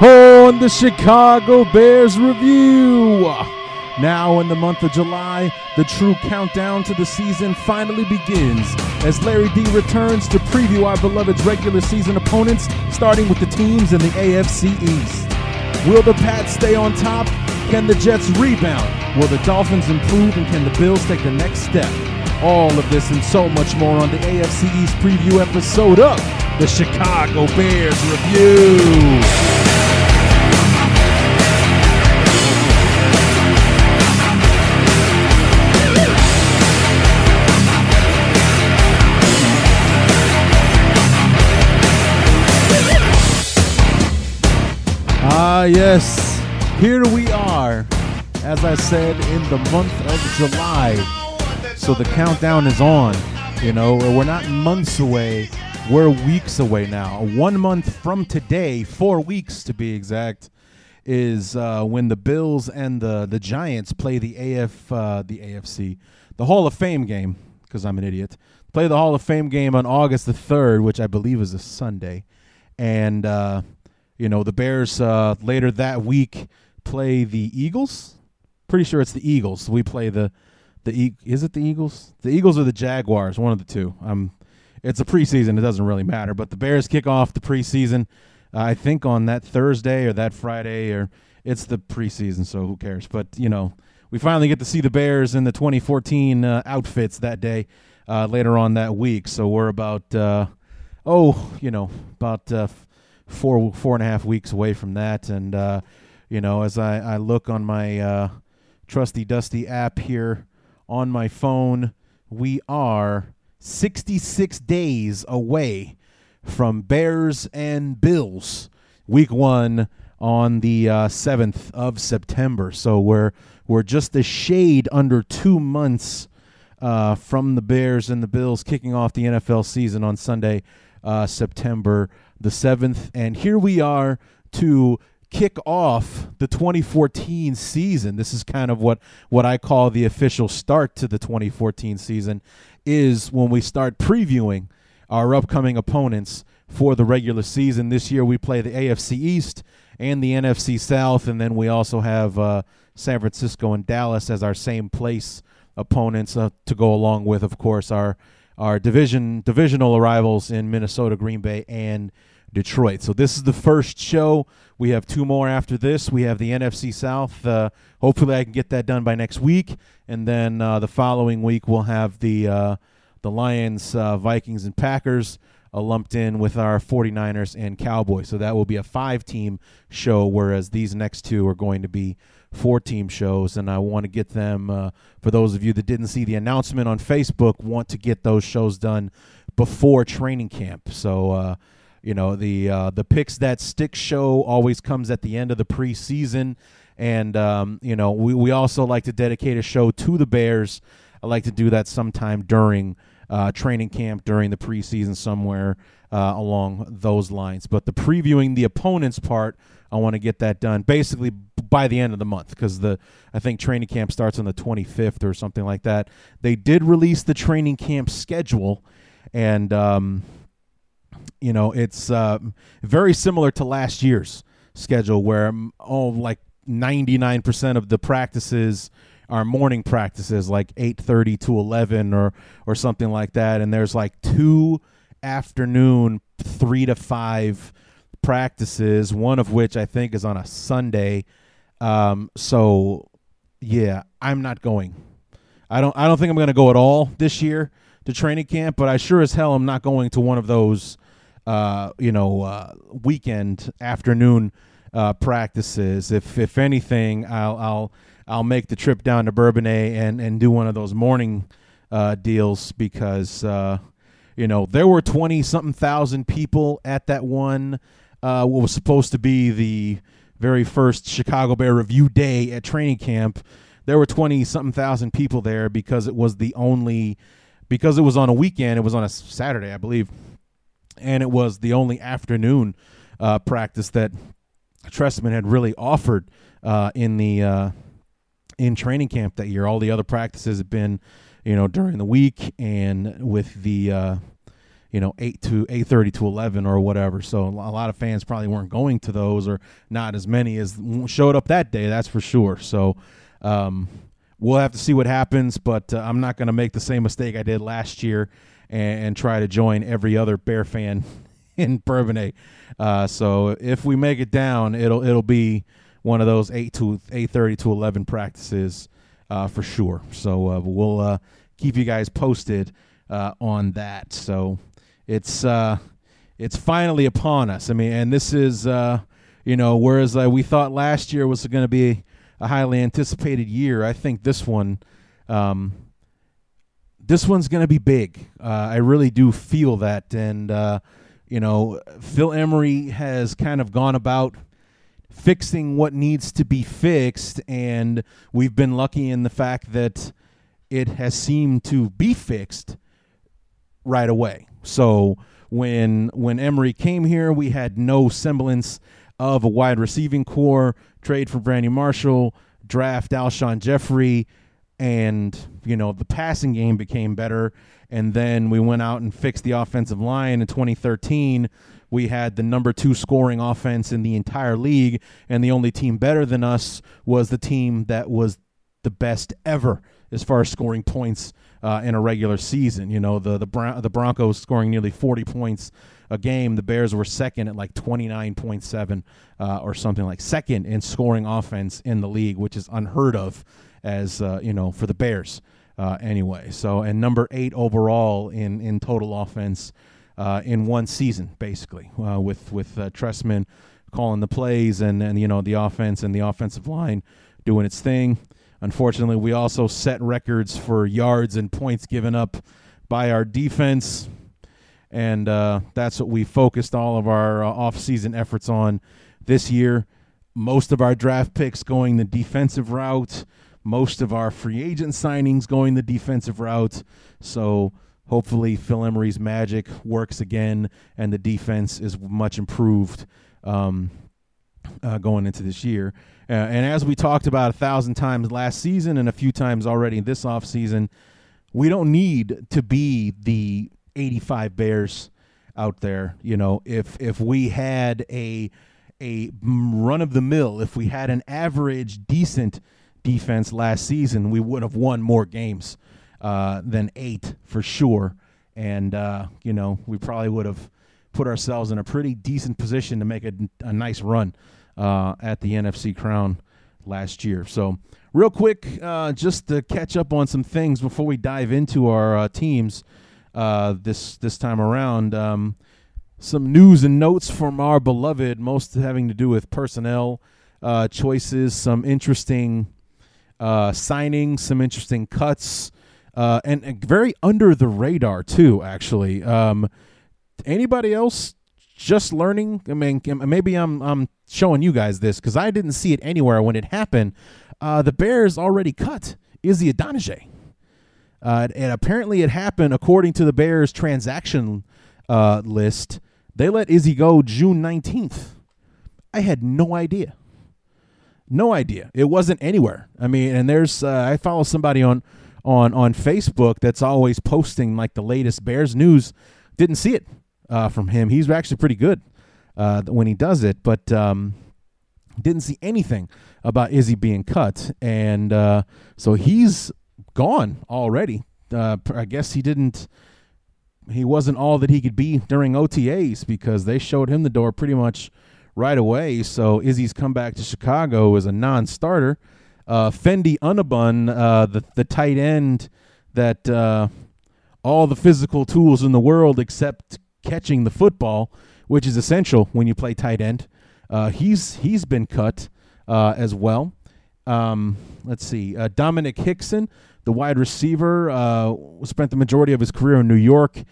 on the Chicago Bears Review. Now, in the month of July, the true countdown to the season finally begins as Larry D returns to preview our beloved's regular season opponents, starting with the teams in the AFC East. Will the Pats stay on top? Can the Jets rebound? Will the Dolphins improve? And can the Bills take the next step? All of this and so much more on the AFC East preview episode of the Chicago Bears Review. Yes. Here we are, as I said, in the month of July. So the countdown is on. You know, we're not months away, we're weeks away now. One month from today, four weeks to be exact, is uh, when the Bills and the, the Giants play the AF uh, the AFC, the Hall of Fame game, because I'm an idiot. Play the Hall of Fame game on August the 3rd, which I believe is a Sunday. And uh, you know, the Bears uh, later that week play the Eagles. Pretty sure it's the Eagles. We play the the e- is it the Eagles? The Eagles or the Jaguars? One of the two. Um, it's a preseason. It doesn't really matter. But the Bears kick off the preseason. Uh, I think on that Thursday or that Friday or it's the preseason, so who cares? But you know, we finally get to see the Bears in the 2014 uh, outfits that day uh, later on that week. So we're about uh, oh, you know, about uh, four four and a half weeks away from that. And uh, you know, as I, I look on my uh, trusty dusty app here on my phone, we are 66 days away from Bears and Bills, Week One on the uh, seventh of September. So we're we're just a shade under two months. Uh, from the Bears and the Bills kicking off the NFL season on Sunday, uh, September the 7th. And here we are to kick off the 2014 season. This is kind of what, what I call the official start to the 2014 season, is when we start previewing our upcoming opponents for the regular season. This year we play the AFC East and the NFC South, and then we also have uh, San Francisco and Dallas as our same place opponents uh, to go along with, of course, our our division divisional arrivals in Minnesota, Green Bay, and Detroit. So this is the first show. We have two more after this. We have the NFC South. Uh, hopefully, I can get that done by next week, and then uh, the following week we'll have the uh, the Lions, uh, Vikings, and Packers uh, lumped in with our 49ers and Cowboys. So that will be a five-team show, whereas these next two are going to be four-team shows. And I want to get them uh, for those of you that didn't see the announcement on Facebook. Want to get those shows done before training camp. So you know the uh, the picks that stick show always comes at the end of the preseason, and um, you know we we also like to dedicate a show to the Bears. I like to do that sometime during uh, training camp during the preseason somewhere uh, along those lines. But the previewing the opponents part, I want to get that done basically by the end of the month because the I think training camp starts on the 25th or something like that. They did release the training camp schedule, and um, you know, it's uh, very similar to last year's schedule where oh, like 99% of the practices are morning practices like 8:30 to 11 or or something like that. And there's like two afternoon 3 to 5 practices one of which I think is on a Sunday. Um so yeah I'm not going. I don't I don't think I'm going to go at all this year to training camp but I sure as hell I'm not going to one of those uh, you know, uh, weekend afternoon uh, practices. If if anything, I'll I'll I'll make the trip down to Bourbonnais and and do one of those morning uh, deals because uh, you know there were twenty something thousand people at that one. Uh, what was supposed to be the very first Chicago Bear review day at training camp, there were 20 something thousand people there because it was the only because it was on a weekend, it was on a Saturday, I believe. And it was the only afternoon uh, practice that Trestman had really offered uh, in the uh, in training camp that year. All the other practices had been, you know, during the week and with the uh, you know eight to eight thirty to eleven or whatever. So a lot of fans probably weren't going to those, or not as many as showed up that day. That's for sure. So um, we'll have to see what happens, but uh, I'm not going to make the same mistake I did last year and, and, try to join every other Bear fan in Bourbonnais. Uh, so if we make it down, it'll it'll be one of those eight to eight thirty to eleven practices uh, for sure. So uh, we'll uh, keep you guys posted uh, on that. So it's it's finally upon us. I mean, and this is you know, whereas we thought last year was going to be a highly anticipated year. I think this one, um, this one's going to be big. Uh, I really do feel that, and uh, you know, Phil Emery has kind of gone about fixing what needs to be fixed, and we've been lucky in the fact that it has seemed to be fixed right away. So when when Emery came here, we had no semblance of a wide receiving corps, trade for Brandon Marshall, draft Alshon Jeffery, and you know the passing game became better. And then we went out and fixed the offensive line in 2013. We had the number two scoring offense in the entire league, and the only team better than us was the team that was the best ever as far as scoring points uh, in a regular season. You know, the the, Bron- the Broncos scoring nearly 40 points a game. The Bears were second at like 29.7 uh, or something like second in scoring offense in the league, which is unheard of as uh, you know for the Bears uh, anyway. So and number eight overall in in total offense uh, in one season, basically uh, with with uh, Trestman calling the plays and and you know the offense and the offensive line doing its thing. Unfortunately, we also set records for yards and points given up by our defense and uh, that's what we focused all of our uh, off-season efforts on this year. Most of our draft picks going the defensive route, most of our free agent signings going the defensive route. So hopefully Phil Emery's magic works again, and the defense is much improved um, uh, going into this year. Uh, and as we talked about a thousand times last season and a few times already this offseason, we don't need to be the 85 Bears out there. You know, if if we had a a run of the mill, if we had an average decent defense last season, we would have won more games uh, than eight for sure. And uh, you know, we probably would have put ourselves in a pretty decent position to make a, a nice run uh, at the NFC Crown last year. So, real quick, uh, just to catch up on some things before we dive into our uh, teams uh, this this time around. Um, some news and notes from our beloved, most having to do with personnel choices, some interesting signings, some interesting cuts, uh, and, and, very under the radar too. Actually, um, anybody else just learning? I mean, maybe I'm I'm showing you guys this because I didn't see it anywhere when it happened. Uh, the Bears already cut Izzy Idonije. Uh, and apparently, it happened according to the Bears' transaction uh, list. They let Izzy go June 19th. I had no idea. No idea. It wasn't anywhere. I mean, and there's uh, I follow somebody on on on Facebook that's always posting like the latest Bears news. Didn't see it uh, from him. He's actually pretty good uh, when he does it, but um, didn't see anything about Izzy being cut, and uh, so he's gone already. Uh, I guess he didn't. He wasn't all that he could be during OTAs because they showed him the door pretty much right away. So Izzy's come back to Chicago as a non-starter. Uh, Fendi Onobun, uh, the the tight end that uh, all the physical tools in the world except catching the football, which is essential when you play tight end. Uh, he's he's been cut uh, as well. Um, let's see, uh, Domenik Hixon, the wide receiver uh, spent the majority of his career in New York.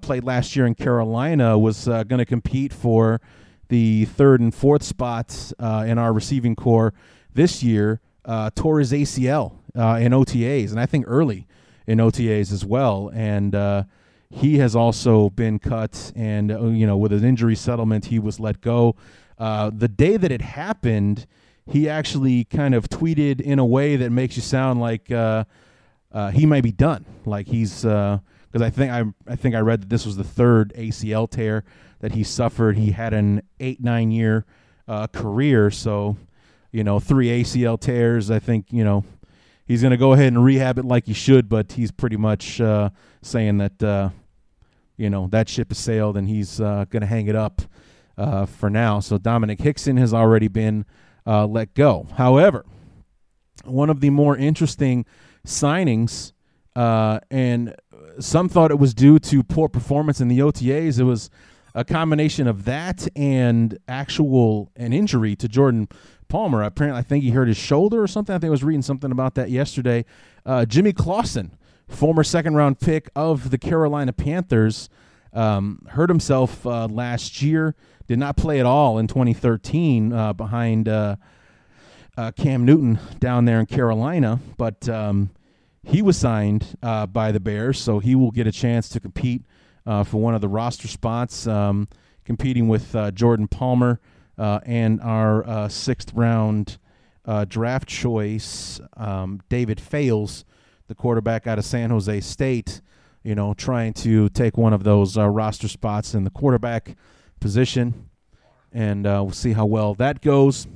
Played last year in Carolina. Was going to compete for the third and fourth spots in our receiving corps this year, uh, tore his ACL uh, in OTAs, and I think early in OTAs as well. And uh, he has also been cut, and uh, you know, with an injury settlement, he was let go. Uh, the day that it happened, he actually kind of tweeted in a way that makes you sound like uh, he might be done. Like he's because I think I I think I read that this was the third ACL tear that he suffered. He had an eight nine year career, so you know three ACL tears. I think you know he's going to go ahead and rehab it like he should, but he's pretty much uh, saying that uh, you know that ship has sailed and he's uh, going to hang it up uh, for now. So Domenik Hixon has already been uh, let go. However, one of the more interesting signings, uh, and some thought it was due to poor performance in the OTAs. It was a combination of that and actual an injury to Jordan Palmer. Apparently, I think he hurt his shoulder or something. I think I was reading something about that yesterday. Uh, Jimmy Clausen, former second round pick of the Carolina Panthers, um, hurt himself uh, last year. Did not play at all in 2013 uh, behind uh, uh, Cam Newton down there in Carolina, but um, he was signed uh, by the Bears, so he will get a chance to compete for one of the roster spots, um, competing with Jordan Palmer uh, and our uh, sixth round uh, draft choice, um, David Fales, the quarterback out of San Jose State, you know, trying to take one of those uh, roster spots in the quarterback position. And uh, we'll see how well that goes.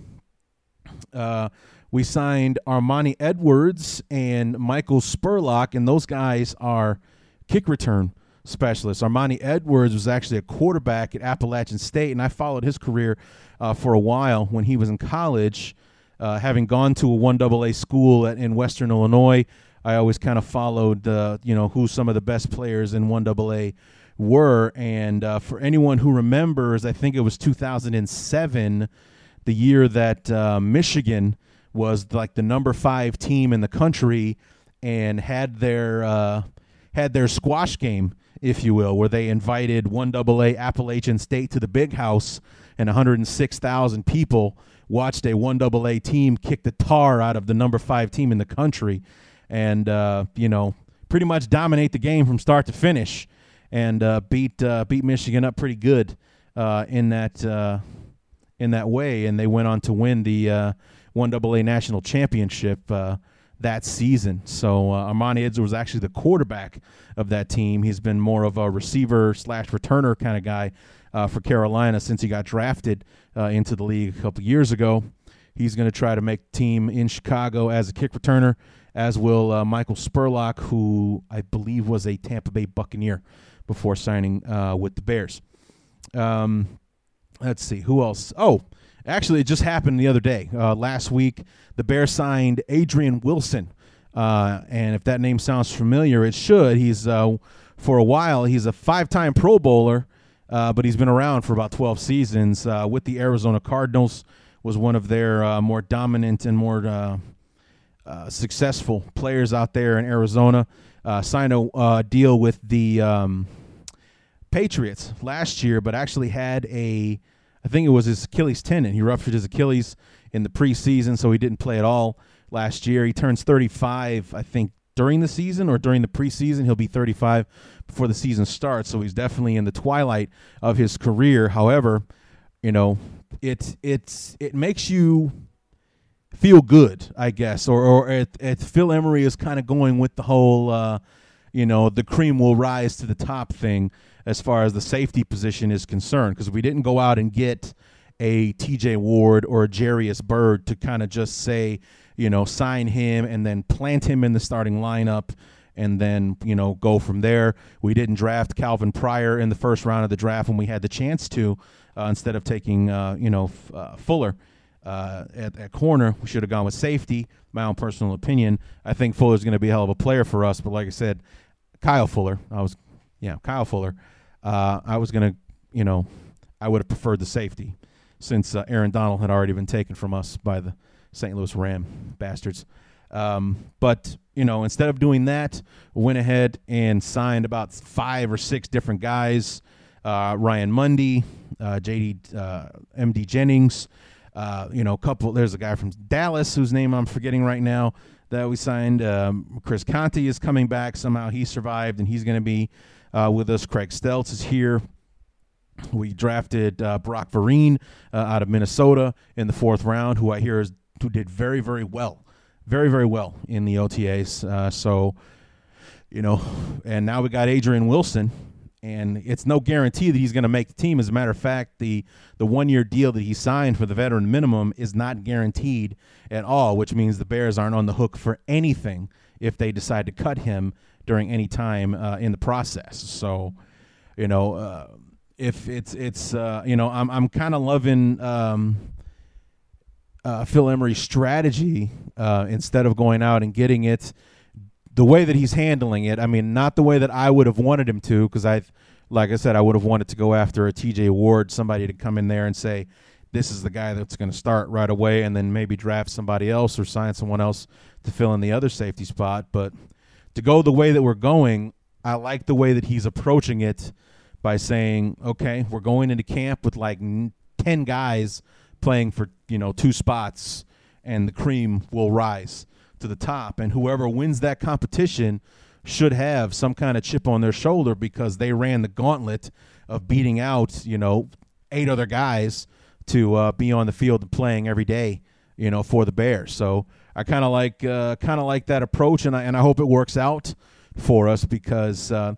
We signed Armani Edwards and Michael Spurlock, and those guys are kick return specialists. Armani Edwards was actually a quarterback at Appalachian State, and I followed his career uh, for a while when he was in college. Uh, having gone to a one AA school at, in Western Illinois, I always kind of followed, uh, you know, who some of the best players in one AA were. And uh, for anyone who remembers, I think it was 2007, the year that uh, Michigan was like the number five team in the country and had their had their squash game, if you will, where they invited one AA Appalachian State to the big house and 106,000 people watched a 1AA team kick the tar out of the number five team in the country and, uh, you know, pretty much dominate the game from start to finish and uh, beat, uh, beat Michigan up pretty good uh, in, that, uh, in that way. And they went on to win the 1AA uh, national championship that season. So uh, Armani Edwards was actually the quarterback of that team. He's been more of a receiver slash returner kind of guy uh, for Carolina since he got drafted uh, into the league a couple years ago. He's going to try to make team in Chicago as a kick returner, as will uh, Michael Spurlock, who I believe was a Tampa Bay Buccaneer before signing uh, with the Bears. Um, let's see who else. Oh, actually, it just happened the other day. Uh, last week, the Bears signed Adrian Wilson. Uh, and if that name sounds familiar, it should. He's for a while. He's a five-time Pro Bowler uh, but he's been around for about 12 seasons uh, with the Arizona Cardinals. Was one of their uh, more dominant and more uh, uh, successful players out there in Arizona. Uh, signed a deal with the um, Patriots last year, but actually had a, I think it was his Achilles tendon. He ruptured his Achilles in the preseason, so he didn't play at all last year. He turns 35, I think, during the season or during the preseason. He'll be 35 before the season starts, so he's definitely in the twilight of his career. However, you know, it it's it makes you feel good, I guess, or or it, it Phil Emery is kind of going with the whole, uh, you know, the cream will rise to the top thing as far as the safety position is concerned, because we didn't go out and get a T.J. Ward or a Jairus Byrd to kind of just say, you know, sign him and then plant him in the starting lineup and then, you know, go from there. We didn't draft Calvin Pryor in the first round of the draft when we had the chance to, uh, instead of taking, uh, you know, uh, Fuller. Uh, at, at corner, we should have gone with safety. My own personal opinion. I think Fuller's going to be a hell of a player for us. But like I said, Kyle Fuller. I was, yeah, Kyle Fuller. Uh, I was going to, you know, I would have preferred the safety since uh, Aaron Donald had already been taken from us by the St. Louis Ram bastards. Um, but you know, instead of doing that, went ahead and signed about five or six different guys uh, Ryan Mundy, uh, JD, uh, MD Jennings. Uh, you know, a couple. There's a guy from Dallas whose name I'm forgetting right now that we signed. Um, Chris Conte is coming back. Somehow he survived, and he's going to be uh, with us. Craig Steltz is here. We drafted uh, Brock Vereen uh, out of Minnesota in the fourth round, who I hear is who did very, very well, very, very well in the OTAs. Uh, so, you know, and now we got Adrian Wilson, and it's no guarantee that he's going to make the team. As a matter of fact, the the one year deal that he signed for the veteran minimum is not guaranteed at all, which means the Bears aren't on the hook for anything if they decide to cut him during any time uh, in the process. So, you know, uh, if it's it's uh, you know, I'm I'm kind of loving. Um, uh, Phil Emery's strategy uh, instead of going out and getting it the way that he's handling it. I mean, not the way that I would have wanted him to, because I, like I said, I would have wanted to go after a T.J. Ward, somebody to come in there and say, "This is the guy that's going to start right away," and then maybe draft somebody else or sign someone else to fill in the other safety spot. But to go the way that we're going, I like the way that he's approaching it by saying, "Okay, we're going into camp with like ten guys." playing for you know two spots, and the cream will rise to the top. And whoever wins that competition should have some kind of chip on their shoulder because they ran the gauntlet of beating out you know eight other guys to uh, be on the field and playing every day you know for the Bears. So I kind of like uh, kind of like that approach, and I and I hope it works out for us because uh,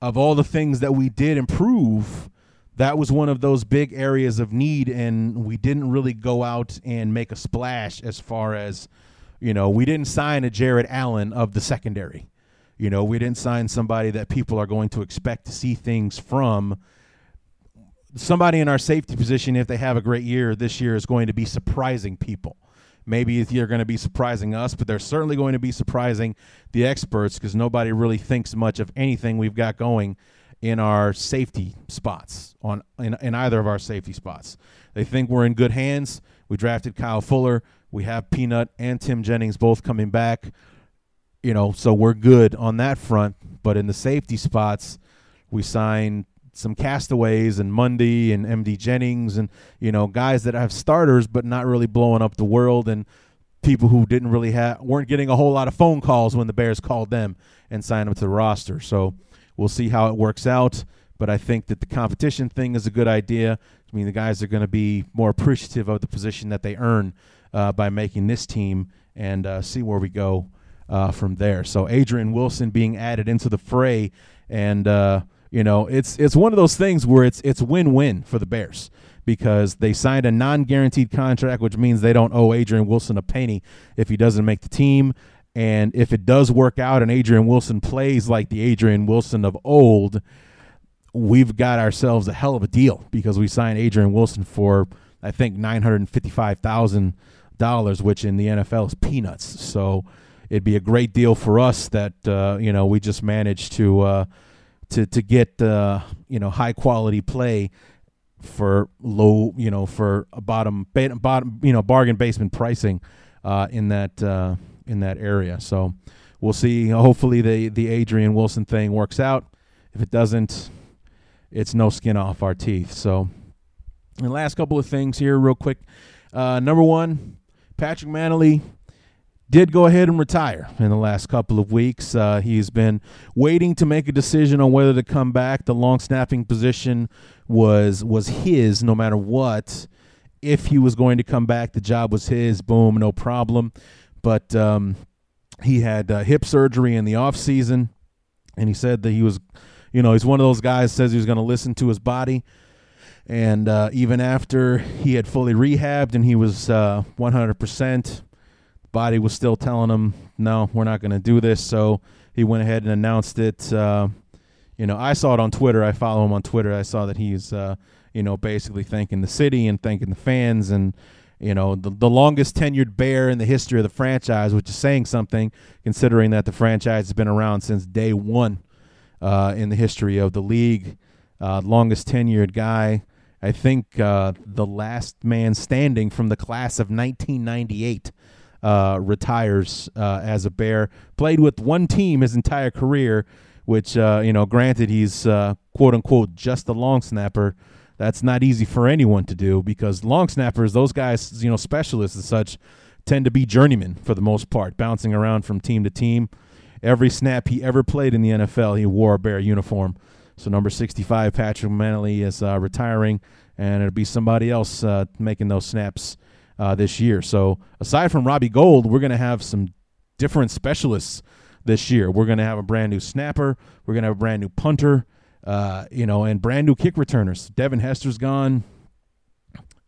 of all the things that we did improve that was one of those big areas of need, and we didn't really go out and make a splash as far as, you know, we didn't sign a Jared Allen of the secondary. You know, we didn't sign somebody that people are going to expect to see things from. Somebody in our safety position, if they have a great year this year, is going to be surprising people. Maybe they're going to be surprising us, but they're certainly going to be surprising the experts because nobody really thinks much of anything we've got going in our safety spots on in, in either of our safety spots. They think we're in good hands. We drafted Kyle Fuller. We have Peanut and Tim Jennings both coming back. You know, so we're good on that front. But in the safety spots, we signed some castaways and Mundy and MD Jennings and you know guys that have starters but not really blowing up the world and people who didn't really have weren't getting a whole lot of phone calls when the Bears called them and signed them to the roster. So We'll see how it works out. But I think that the competition thing is a good idea. I mean, the guys are going to be more appreciative of the position that they earn uh, by making this team and uh, see where we go uh, from there. So Adrian Wilson being added into the fray, and uh, you know, it's it's one of those things where it's it's win win for the Bears because they signed a non guaranteed contract, which means they don't owe Adrian Wilson a penny if he doesn't make the team. And if it does work out and Adrian Wilson plays like the Adrian Wilson of old, we've got ourselves a hell of a deal because we signed Adrian Wilson for I think nine hundred and fifty five thousand dollars, which in the NFL is peanuts. So it'd be a great deal for us that uh, you know we just managed to uh, to to get uh, you know high quality play for low you know for a bottom bottom you know bargain basement pricing uh, in that uh, in that area. So we'll see. Hopefully, the the Adrian Wilson thing works out. If it doesn't, it's no skin off our teeth. So, and last couple of things here, real quick. Uh, number one, Patrick Mannelly did go ahead and retire in the last couple of weeks. Uh, he's been waiting to make a decision on whether to come back. The long snapping position was was his, no matter what. If he was going to come back, the job was his. Boom, no problem but um, he had uh, hip surgery in the off season, and he said that he was, you know, he's one of those guys says he was going to listen to his body, and uh, even after he had fully rehabbed and he was uh, 100%, the body was still telling him, no, we're not going to do this. So he went ahead and announced it. Uh, you know, I saw it on Twitter. I follow him on Twitter. I saw that he's, uh, you know, basically thanking the city and thanking the fans and you know, the, the longest tenured bear in the history of the franchise, which is saying something considering that the franchise has been around since day one uh, in the history of the league. Uh, longest tenured guy. I think uh, the last man standing from the class of 1998 uh, retires uh, as a Bear. Played with one team his entire career, which uh, you know, granted, he's uh, quote unquote just a long snapper. That's not easy for anyone to do because long snappers, those guys, you know, specialists and such, tend to be journeymen for the most part, bouncing around from team to team. Every snap he ever played in the NFL, he wore a bear uniform. So number 65, Patrick Mannelly, is uh, retiring, and it'll be somebody else uh, making those snaps uh, this year. So aside from Robbie Gould, we're going to have some different specialists this year. We're going to have a brand new snapper. We're going to have a brand new punter, uh, you know, and brand new kick returners. Devin Hester's gone.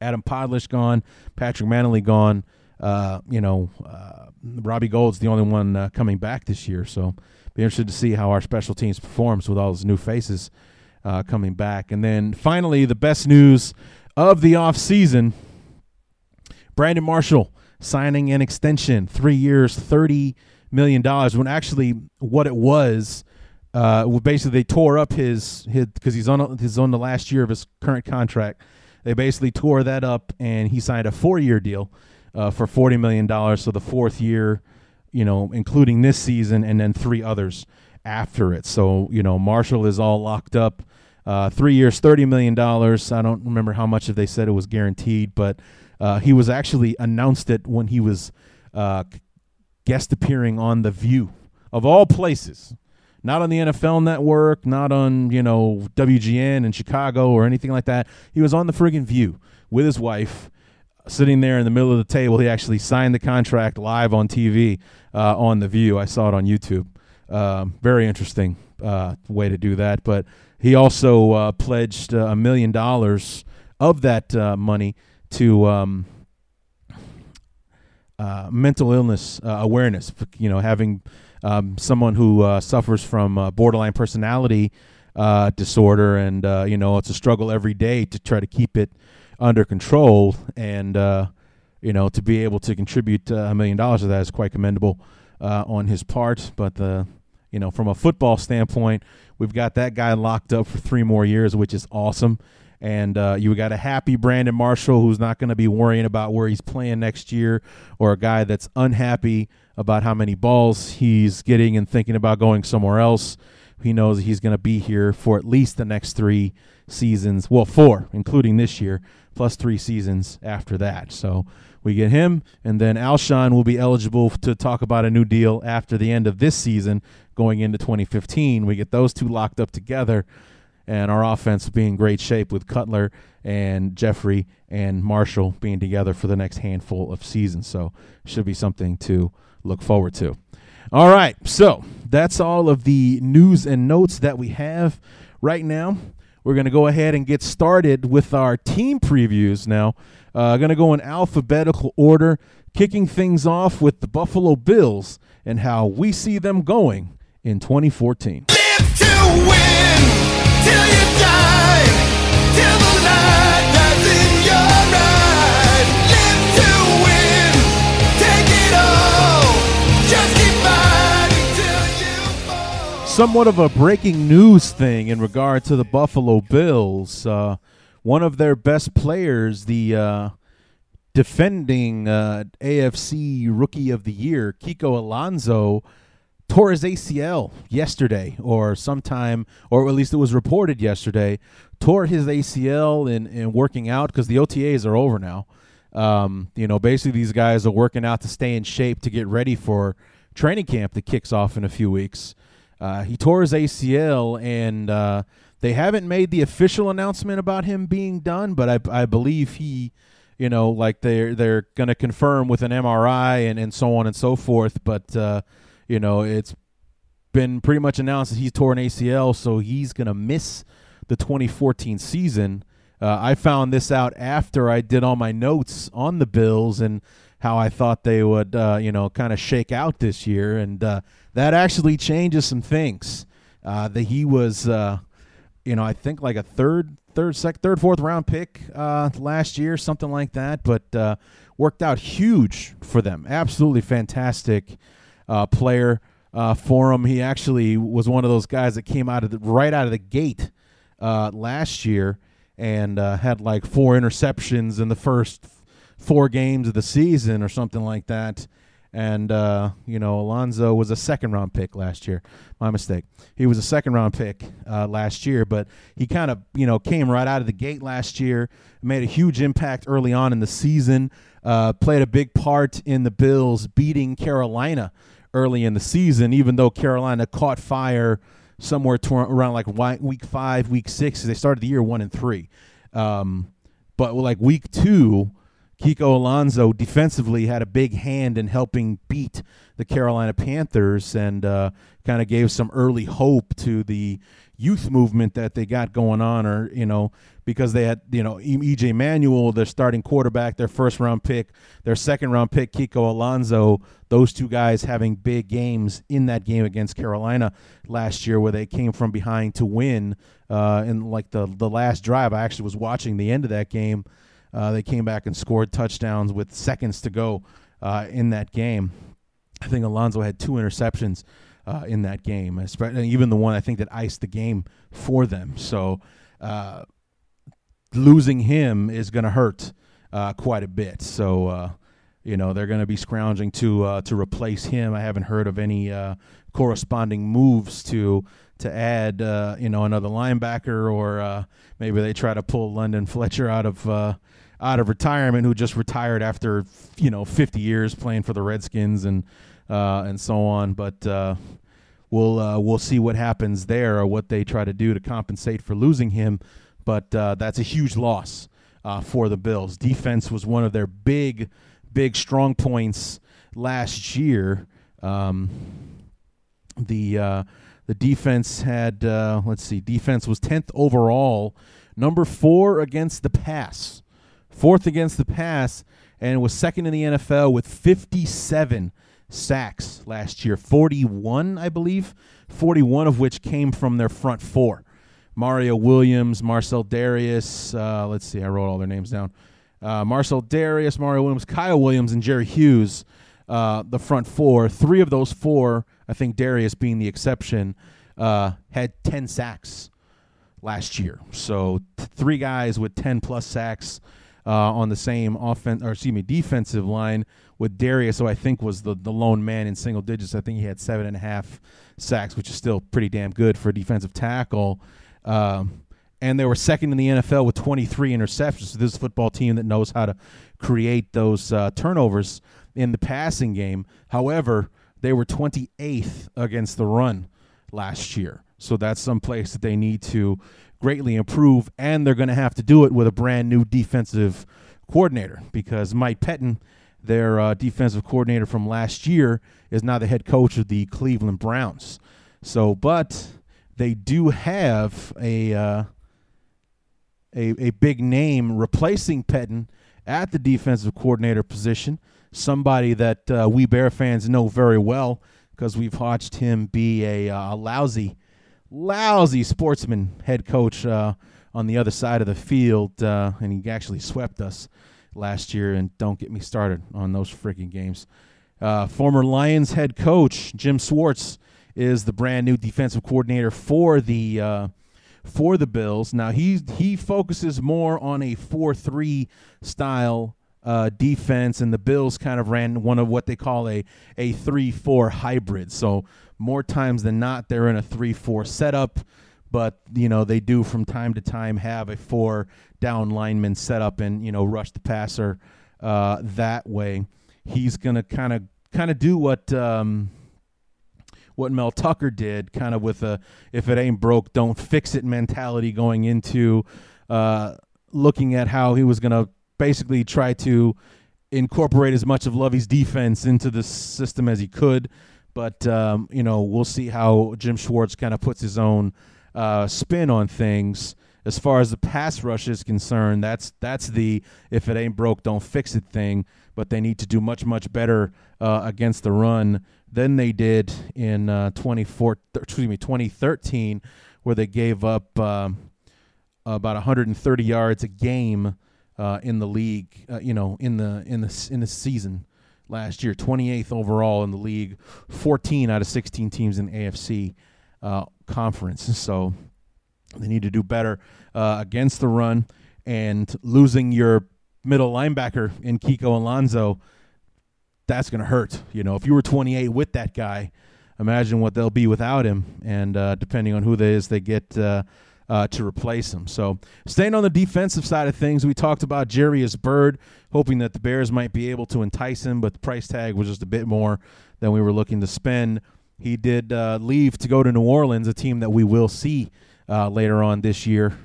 Adam Podlesh gone. Patrick Mannelly gone. Uh, you know, uh, Robbie Gould's the only one coming back this year. So be interested to see how our special teams performs with all those new faces uh, coming back. And then finally, the best news of the off season: Brandon Marshall signing an extension, three years, thirty million dollars. When actually, what it was. Uh, basically, they tore up his his because he's on he's on the last year of his current contract. They basically tore that up, and he signed a four year deal uh, for forty million dollars. So the fourth year, you know, including this season, and then three others after it. So you know, Marshall is all locked up. Uh, three years, thirty million dollars. I don't remember how much they said it was guaranteed, but uh, he was actually announced it when he was uh, guest appearing on The View, of all places. Not on the NFL Network, not on you know WGN in Chicago or anything like that. He was on the friggin' View with his wife sitting there in the middle of the table. He actually signed the contract live on TV uh, on The View. I saw it on YouTube. Uh, very interesting uh, way to do that. But he also uh, pledged uh, a million dollars of that uh, money to um, mental illness awareness. You know, having um, someone who suffers from borderline personality disorder, and you know, it's a struggle every day to try to keep it under control, and uh, you know to be able to contribute uh, a million dollars of that is quite commendable uh, on his part. But uh, you know, from a football standpoint, we've got that guy locked up for three more years, which is awesome. And uh, you got a happy Brandon Marshall who's not going to be worrying about where he's playing next year, or a guy that's unhappy about how many balls he's getting and thinking about going somewhere else. He knows he's going to be here for at least the next three seasons. Well, four, including this year, plus three seasons after that. So we get him, and then Alshon will be eligible to talk about a new deal after the end of this season, going into 2015. We get those two locked up together, and our offense will be in great shape with Cutler and Jeffery and Marshall being together for the next handful of seasons. So should be something to look forward to. All right, so that's all of the news and notes that we have right now. We're going to go ahead and get started with our team previews now. Uh, going to go in alphabetical order, kicking things off with the Buffalo Bills and how we see them going in 2014. Somewhat of a breaking news thing in regard to the Buffalo Bills. Uh, one of their best players, the uh, defending uh, AFC Rookie of the Year, Kiko Alonso, tore his ACL yesterday, or sometime, or at least it was reported yesterday, tore his ACL in, in working out because the OTAs are over now. Um, you know, basically, these guys are working out to stay in shape to get ready for training camp that kicks off in a few weeks. Uh, he tore his ACL, and uh, they haven't made the official announcement about him being done, but I, I believe he, you know, like they're they're going to confirm with an MRI and, and so on and so forth. But uh, you know, it's been pretty much announced that he's tore an ACL, so he's going to miss the 2014 season. Uh, I found this out after I did all my notes on the Bills and how I thought they would, uh, you know, kind of shake out this year, and uh, that actually changes some things. Uh, that he was, uh, you know, I think like a third, third, sec, third, fourth round pick uh, last year, something like that, but uh, worked out huge for them. Absolutely fantastic player for him. He actually was one of those guys that came out of the, right out of the gate last year and had like four interceptions in the first four games of the season or something like that. And uh, you know Alonso was a second round pick last year. My mistake. He was a second round pick uh, last year, but he kind of you know came right out of the gate last year, made a huge impact early on in the season, uh, played a big part in the Bills beating Carolina early in the season, even though Carolina caught fire somewhere around like week five, week six. They started the year one and three, um, but like week two Kiko Alonso defensively had a big hand in helping beat the Carolina Panthers and uh, kind of gave some early hope to the youth movement that they got going on, or you know, because they had you know EJ Manuel, their starting quarterback, their first round pick, their second round pick, Kiko Alonso. Those two guys having big games in that game against Carolina last year, where they came from behind to win. Uh, in like the the last drive, I actually was watching the end of that game. Uh, they came back and scored touchdowns with seconds to go uh, in that game. I think Alonso had two interceptions uh, in that game, even the one I think that iced the game for them. So uh, losing him is going to hurt uh, quite a bit. So uh, you know they're going to be scrounging to to replace him. I haven't heard of any corresponding moves to to add uh, you know another linebacker or uh, maybe they try to pull London Fletcher out of uh, out of retirement who just retired after you know 50 years playing for the Redskins and uh, and so on. But uh, we'll uh, we'll see what happens there or what they try to do to compensate for losing him. But uh, that's a huge loss uh, for the Bills. Defense was one of their big big strong points last year. Um, the uh, the defense had let's see, defense was 10th overall, number four against the pass fourth against the pass, and was second in the NFL with 57 sacks last year. 41, I believe, 41 of which came from their front four. Mario Williams, Marcell Dareus. Uh, let's see, I wrote all their names down. Uh, Marcell Dareus, Mario Williams, Kyle Williams, and Jerry Hughes. Uh, the front four. Three of those four, I think Dareus being the exception, uh, had 10 sacks last year. So th- three guys with 10 plus sacks uh, on the same offense or excuse me defensive line with Dareus, who I think was the the lone man in single digits. I think he had seven and a half sacks, which is still pretty damn good for a defensive tackle. Um, and they were second in the NFL with 23 interceptions. So this is a football team that knows how to create those uh, turnovers in the passing game. However, they were 28th against the run last year. So that's some place that they need to greatly improve, and they're going to have to do it with a brand new defensive coordinator because Mike Pettine, their uh, defensive coordinator from last year, is now the head coach of the Cleveland Browns. So, but they do have a uh, a, a big name replacing Pettine at the defensive coordinator position. Somebody that uh, we Bear fans know very well because we've watched him be a, uh, a lousy lousy sportsman head coach uh, on the other side of the field, uh, and he actually swept us last year. And don't get me started on those freaking games. Uh, former Lions head coach Jim Schwartz is the brand new defensive coordinator for the uh, for the Bills. Now he he focuses more on a four three style uh, defense, and the Bills kind of ran one of what they call a a three four hybrid. So more times than not, they're in a 3 4 setup, but, you know, they do from time to time have a four down lineman setup and, you know, rush the passer uh, that way. He's going to kind of kind of do what um, what Mel Tucker did, kind of with a if it ain't broke, don't fix it mentality going into uh, looking at how he was going to basically try to incorporate as much of Lovie's defense into the system as he could. But um, you know, we'll see how Jim Schwartz kind of puts his own uh, spin on things. As far as the pass rush is concerned, that's that's the if it ain't broke, don't fix it thing. But they need to do much much better uh, against the run than they did in uh, 24, excuse me 2013, where they gave up um, about 130 yards a game uh, in the league. Uh, you know, in the in the in the season last year, 28th overall in the league, 14 out of 16 teams in the AFC uh, conference. So they need to do better uh, against the run and losing your middle linebacker in Kiko Alonso. that's going to hurt. You know, if you were 28 with that guy, imagine what they'll be without him. And uh, depending on who they is they get uh, to replace him. So staying on the defensive side of things, we talked about Jairus Byrd, hoping that the Bears might be able to entice him, but the price tag was just a bit more than we were looking to spend. He did uh, leave to go to New Orleans, a team that we will see uh, later on this year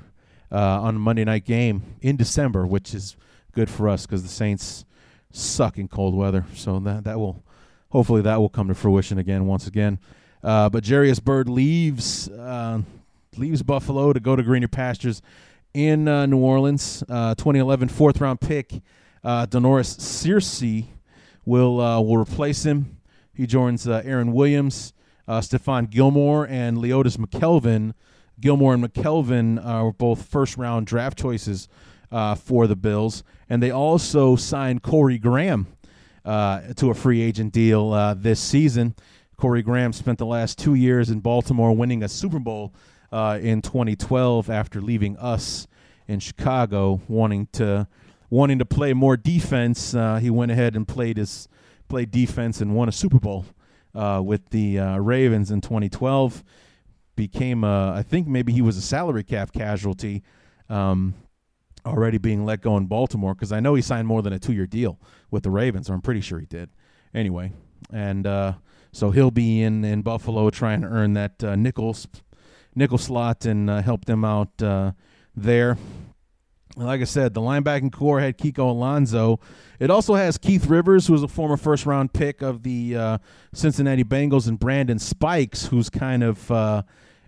uh, on a Monday night game in December, which is good for us because the Saints suck in cold weather. So that that will hopefully that will come to fruition again once again. Uh, but Jairus Byrd leaves uh, leaves Buffalo to go to greener pastures in uh, New Orleans. Uh, 2011 fourth round pick uh, Da'Norris Searcy will uh, will replace him. He joins uh, Aaron Williams, uh, Stephon Gilmore, and Leodis McKelvin. Gilmore and McKelvin are both first round draft choices uh, for the Bills, and they also signed Corey Graham uh, to a free agent deal uh, this season. Corey Graham spent the last two years in Baltimore, winning a Super Bowl uh, in 2012 after leaving us in Chicago, wanting to wanting to play more defense. Uh, he went ahead and played his played defense and won a Super Bowl uh, with the Ravens in 2012 became a, I think maybe he was a salary cap casualty um, already being let go in Baltimore because I know he signed more than a two year deal with the Ravens, or I'm pretty sure he did. Anyway, and uh, so he'll be in, in Buffalo trying to earn that uh, nickel, nickel slot and uh, help them out uh, there. Like I said, the linebacking corps had Kiko Alonso. It also has Keith Rivers, who was a former first round pick of the uh, Cincinnati Bengals, and Brandon Spikes, who's kind of uh,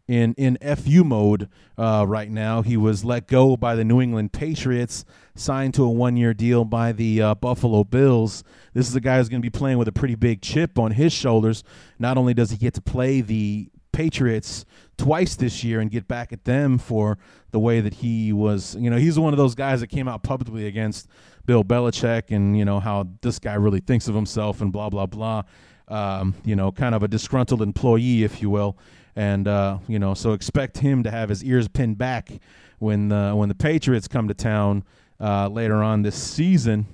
in in FU mode uh, right now. He was let go by the New England Patriots, signed to a one year deal by the uh, Buffalo Bills. This is a guy who's going to be playing with a pretty big chip on his shoulders. Not only does he get to play the Patriots twice this year and get back at them for the way that he was, you know, he's one of those guys that came out publicly against Bill Belichick and, you know, how this guy really thinks of himself and blah, blah, blah. Um, you know, kind of a disgruntled employee, if you will and uh, you know, so expect him to have his ears pinned back when the when the Patriots come to town uh, later on this season.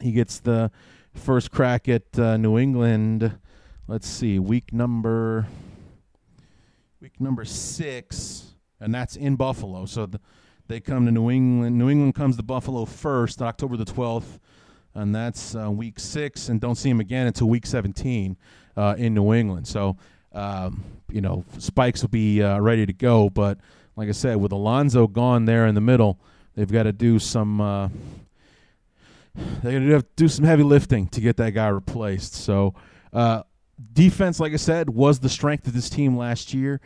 He gets the first crack at uh, New England. Let's see, week number week number six, and that's in Buffalo. So the, they come to New England. New England comes to Buffalo first, October the twelfth, and that's uh, week six. And don't see him again until week seventeen uh, in New England. So um, you know, spikes will be uh, ready to go. But like I said, with Alonso gone there in the middle, they've got to do some. Uh, they're gonna have to do some heavy lifting to get that guy replaced. So, uh, defense, like I said, was the strength of this team last year.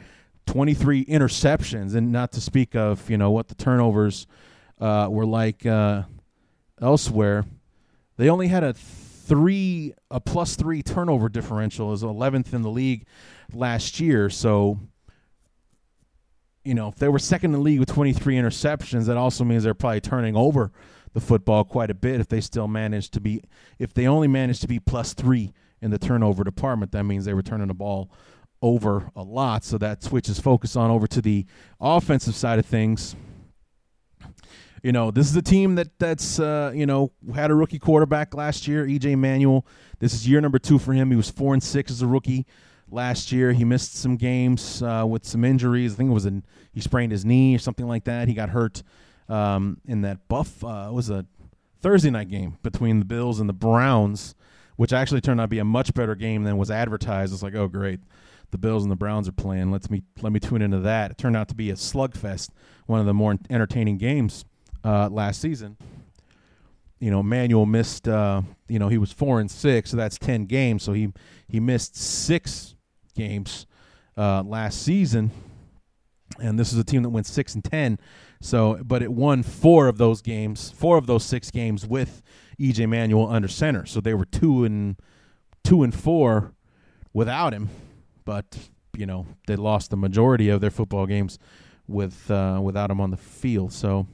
23 interceptions, and not to speak of you know what the turnovers uh, were like uh, elsewhere. They only had a three a plus three turnover differential is 11th in the league last year. So, you know, if they were second in the league with 23 interceptions, that also means they're probably turning over the football quite a bit. If they still manage to be, if they only manage to be plus three in the turnover department, that means they were turning the ball over a lot. So that switches focus on over to the offensive side of things. You know, this is a team that that's uh, you know had a rookie quarterback last year, EJ Manuel. This is year number two for him. He was four and six as a rookie last year. He missed some games uh, with some injuries. I think it was a he sprained his knee or something like that. He got hurt um, in that buff. Uh, it was a Thursday night game between the Bills and the Browns, which actually turned out to be a much better game than was advertised. It's like, oh great, the Bills and the Browns are playing. Let's me let me tune into that. It turned out to be a slugfest, one of the more entertaining games uh, last season. You know, Manuel missed. Uh, you know, he was four and six, so that's ten games. So he he missed six games uh, last season, and this is a team that went six and ten. So, but it won four of those games, four of those six games with EJ Manuel under center. So they were two and two and four without him, but you know they lost the majority of their football games with uh, without him on the field. So.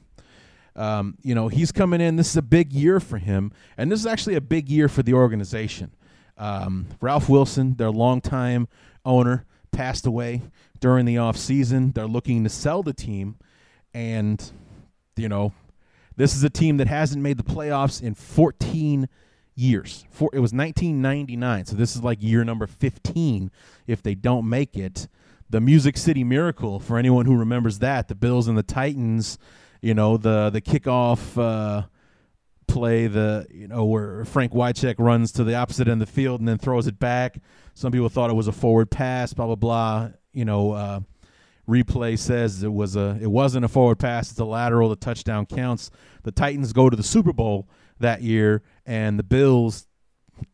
Um, you know he's coming in. This is a big year for him, and this is actually a big year for the organization. Um, Ralph Wilson, their longtime owner passed away during the off season. They're looking to sell the team, and you know, this is a team that hasn't made the playoffs in 14 years. For it was 1999, so this is like year number 15 if they don't make it. The Music City Miracle, for anyone who remembers that, the Bills and the Titans, you know, the the kickoff uh, play, the you know where Frank Wycheck runs to the opposite end of the field and then throws it back. Some people thought it was a forward pass, blah blah blah. You know, uh, replay says it was a it wasn't a forward pass; it's a lateral. The touchdown counts. The Titans go to the Super Bowl that year, and the Bills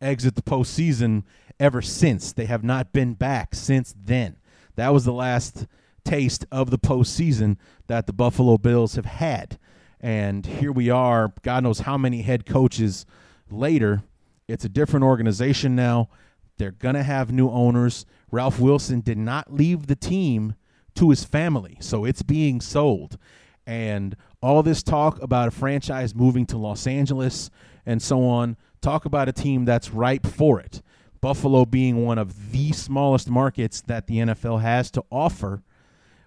exit the postseason ever since. They have not been back since then. That was the last taste of the postseason that the Buffalo Bills have had. And here we are, God knows how many head coaches later. It's a different organization now. They're going to have new owners. Ralph Wilson did not leave the team to his family, so it's being sold. And all this talk about a franchise moving to Los Angeles and so on, talk about a team that's ripe for it. Buffalo being one of the smallest markets that the NFL has to offer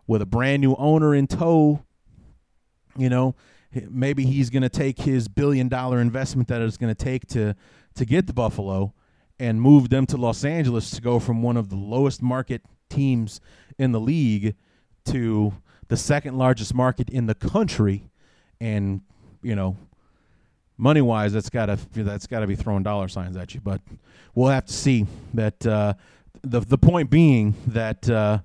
with a brand new owner in tow, you know, maybe he's going to take his billion dollar investment that it's going to take to to get the Buffalo and move them to Los Angeles to go from one of the lowest market teams in the league to the second largest market in the country and you know money wise that's got to that's got to be throwing dollar signs at you but we'll have to see that uh, the the point being that uh,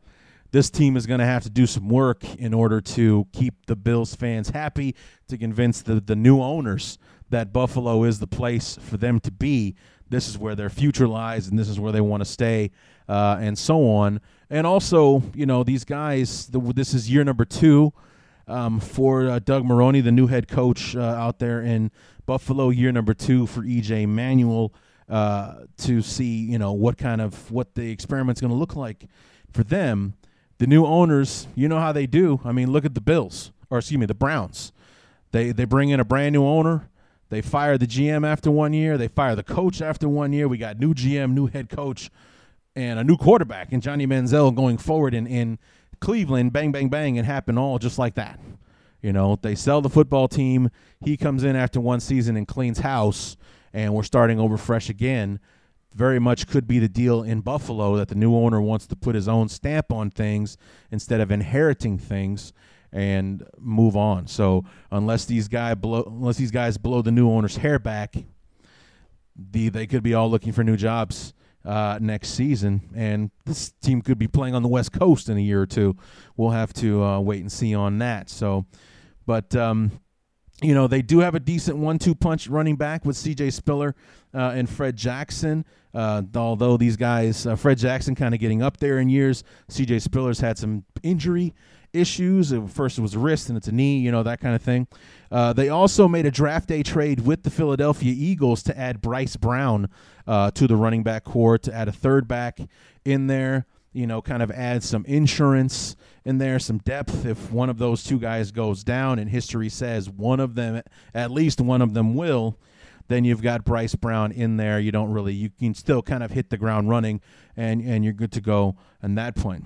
this team is going to have to do some work in order to keep the Bills fans happy, to convince the, the new owners that Buffalo is the place for them to be. This is where their future lies, and this is where they want to stay, uh, and so on. And also, you know, these guys, the, this is year number two um, for uh, Doug Marrone the new head coach uh, out there in Buffalo, year number two for EJ Manuel. Uh, to see, you know, what kind of what the experiment's going to look like for them the new owners, you know how they do. I mean, look at the Bills, or excuse me, the Browns. They they bring in a brand new owner. They fire the GM after one year. They fire the coach after one year. We got new GM, new head coach, and a new quarterback, and Johnny Manziel going forward in in Cleveland. Bang, bang, bang, and happen all just like that. You know, they sell the football team. He comes in after one season and cleans house, and we're starting over fresh again very much could be the deal in Buffalo that the new owner wants to put his own stamp on things instead of inheriting things and move on. So unless these guy blow unless these guys blow the new owner's hair back, the they could be all looking for new jobs uh, next season, and this team could be playing on the West Coast in a year or two. We'll have to uh, wait and see on that. So, but um, you know they do have a decent one-two punch running back with C.J. Spiller uh, and Fred Jackson. Uh, although these guys, uh, Fred Jackson, kind of getting up there in years, C.J. Spiller's had some injury issues. First, it was a wrist, and it's a knee, you know that kind of thing. Uh, they also made a draft day trade with the Philadelphia Eagles to add Bryce Brown uh, to the running back corps to add a third back in there you know, kind of add some insurance in there, some depth. If one of those two guys goes down, and history says one of them, at least one of them will, then you've got Bryce Brown in there. You don't really, you can still kind of hit the ground running, and and you're good to go on that point.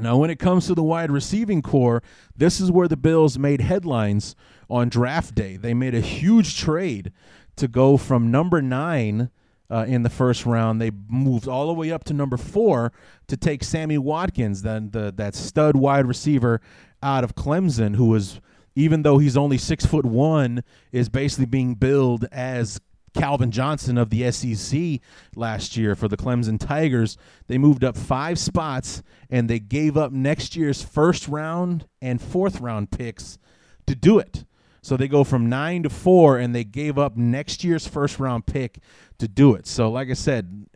Now, when it comes to the wide receiving corps, this is where the Bills made headlines on draft day. They made a huge trade to go from number nine uh, in the first round. They moved all the way up to number four to take Sammy Watkins, then the that stud wide receiver out of Clemson, who was even though he's only six foot one, is basically being billed as Calvin Johnson of the SEC last year for the Clemson Tigers. They moved up five spots and they gave up next year's first round and fourth round picks to do it. So they go from nine to four, and they gave up next year's first round pick to do it. So, like I said,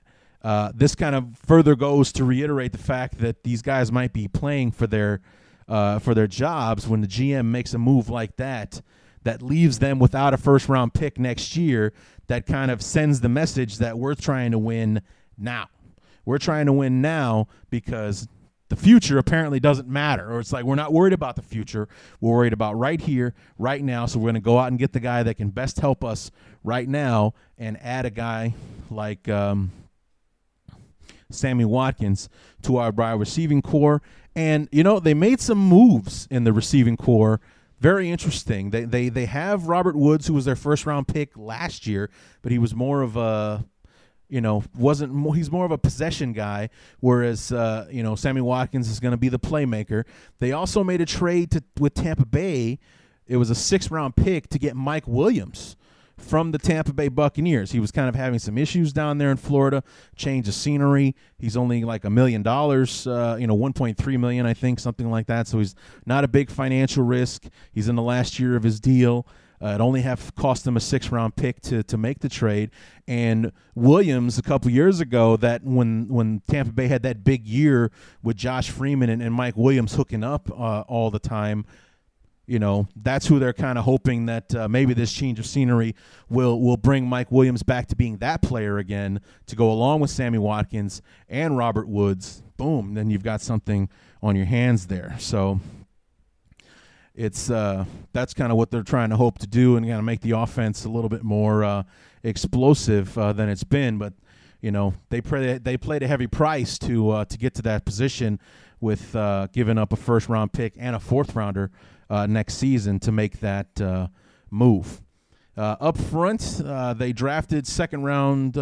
uh, this kind of further goes to reiterate the fact that these guys might be playing for their uh, for their jobs when the GM makes a move like that that leaves them without a first round pick next year. That kind of sends the message that we're trying to win now. We're trying to win now because the future apparently doesn't matter or it's like we're not worried about the future we're worried about right here right now so we're going to go out and get the guy that can best help us right now and add a guy like um, sammy watkins to our wide receiving corps and you know they made some moves in the receiving corps very interesting. They they they have Robert Woods, who was their first round pick last year, but he was more of a you know, wasn't more, he's more of a possession guy, whereas uh, you know Sammy Watkins is going to be the playmaker. They also made a trade to, with Tampa Bay. It was a six round pick to get Mike Williams from the Tampa Bay Buccaneers. He was kind of having some issues down there in Florida. Change of scenery. He's only like a million dollars, uh, you know, 1.3 million, I think, something like that. So he's not a big financial risk. He's in the last year of his deal. Uh, it only have cost them a six round pick to to make the trade. And Williams a couple years ago, that when when Tampa Bay had that big year with Josh Freeman and, and Mike Williams hooking up uh, all the time, you know that's who they're kind of hoping that uh, maybe this change of scenery will will bring Mike Williams back to being that player again to go along with Sammy Watkins and Robert Woods. Boom, then you've got something on your hands there. So it's uh, that's kind of what they're trying to hope to do and kind of make the offense a little bit more uh, explosive uh, than it's been. But you know they play, they played a heavy price to uh, to get to that position with uh, giving up a first round pick and a fourth rounder uh, next season to make that move. up front, they drafted second round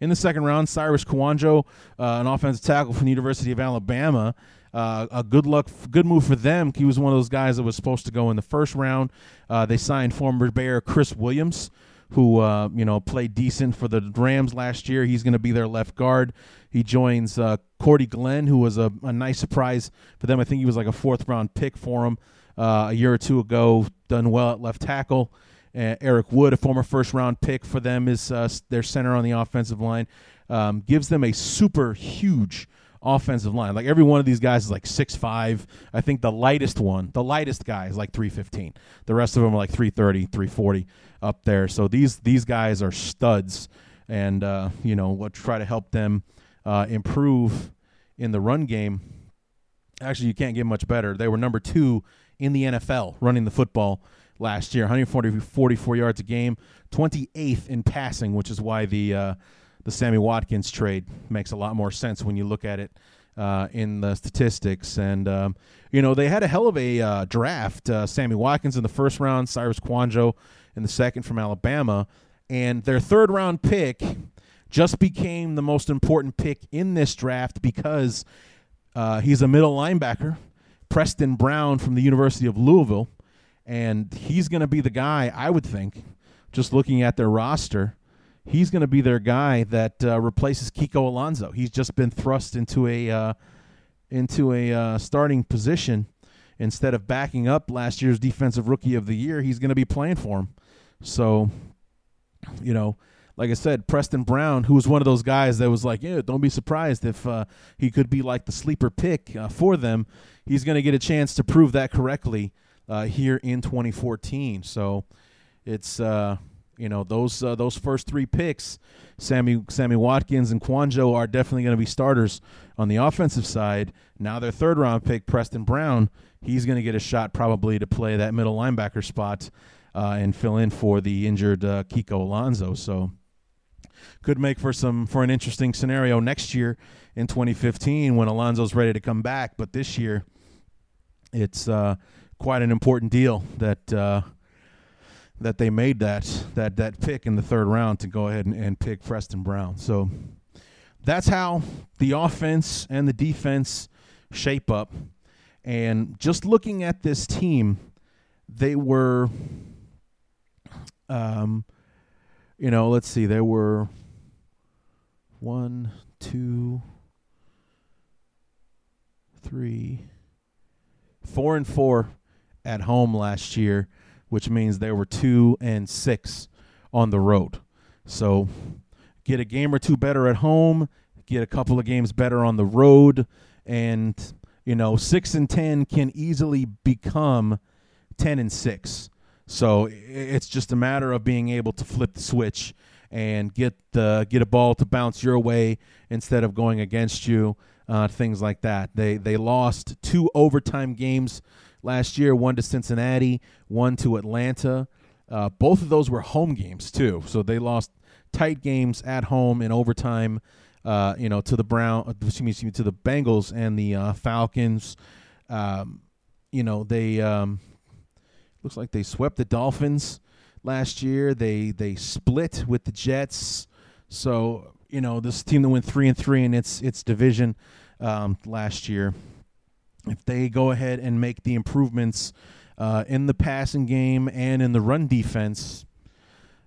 in the second round Cyrus Kouandjio, an offensive tackle from the University of Alabama. Uh, a good luck, good move for them. He was one of those guys that was supposed to go in the first round. Uh, they signed former Bear Chris Williams, who uh, you know played decent for the Rams last year. He's going to be their left guard. He joins uh, Cordy Glenn, who was a, a, nice surprise for them. I think he was like a fourth round pick for them uh, a year or two ago. Done well at left tackle. Uh, Eric Wood, a former first round pick for them, is uh, their center on the offensive line. Um, gives them a super huge offensive line. Like every one of these guys is like six five. I think the lightest one, the lightest guy is like 315. The rest of them are like 330, 340 up there. So these these guys are studs and uh, you know, we'll try to help them uh, improve in the run game. Actually, you can't get much better. They were number 2 in the NFL running the football last year, 144 yards a game, 28th in passing, which is why the uh, the Sammy Watkins trade makes a lot more sense when you look at it uh, in the statistics. And, um, you know, they had a hell of a uh, draft. Uh, Sammy Watkins in the first round, Cyrus Kouandjio in the second from Alabama. And their third round pick just became the most important pick in this draft because uh, he's a middle linebacker, Preston Brown from the University of Louisville. And he's going to be the guy, I would think, just looking at their roster he's going to be their guy that uh, replaces Kiko Alonso. He's just been thrust into a uh, into a uh, starting position instead of backing up last year's defensive rookie of the year. He's going to be playing for him. So, you know, like I said, Preston Brown, who was one of those guys that was like, yeah, don't be surprised if uh, he could be like the sleeper pick uh, for them. He's going to get a chance to prove that correctly uh, here in 2014. So, it's you know those uh, those first three picks, Sammy Sammy Watkins and Kouandjio are definitely going to be starters on the offensive side. Now their third round pick, Preston Brown, he's going to get a shot probably to play that middle linebacker spot uh, and fill in for the injured uh, Kiko Alonso. So could make for some for an interesting scenario next year in 2015 when Alonso's ready to come back. But this year, it's uh, quite an important deal that uh, that they made that that that pick in the third round to go ahead and, and pick Preston Brown. So that's how the offense and the defense shape up. And just looking at this team, they were, um, you know, let's see, there were one, two, three, four, and four at home last year which means they were two and six on the road. So get a game or two better at home, get a couple of games better on the road, and you know six and ten can easily become ten and six. So it's just a matter of being able to flip the switch and get the get a ball to bounce your way instead of going against you. Uh, things like that. They they lost two overtime games last year, one to Cincinnati, one to Atlanta. Uh, both of those were home games too, so they lost tight games at home in overtime. Uh, you know, to the Brown, excuse me, excuse me to the Bengals and the uh, Falcons. Um, you know, they, um, looks like they swept the Dolphins last year. They they split with the Jets. So you know this team that went three and three in its its division um, last year. If they go ahead and make the improvements uh, in the passing game and in the run defense,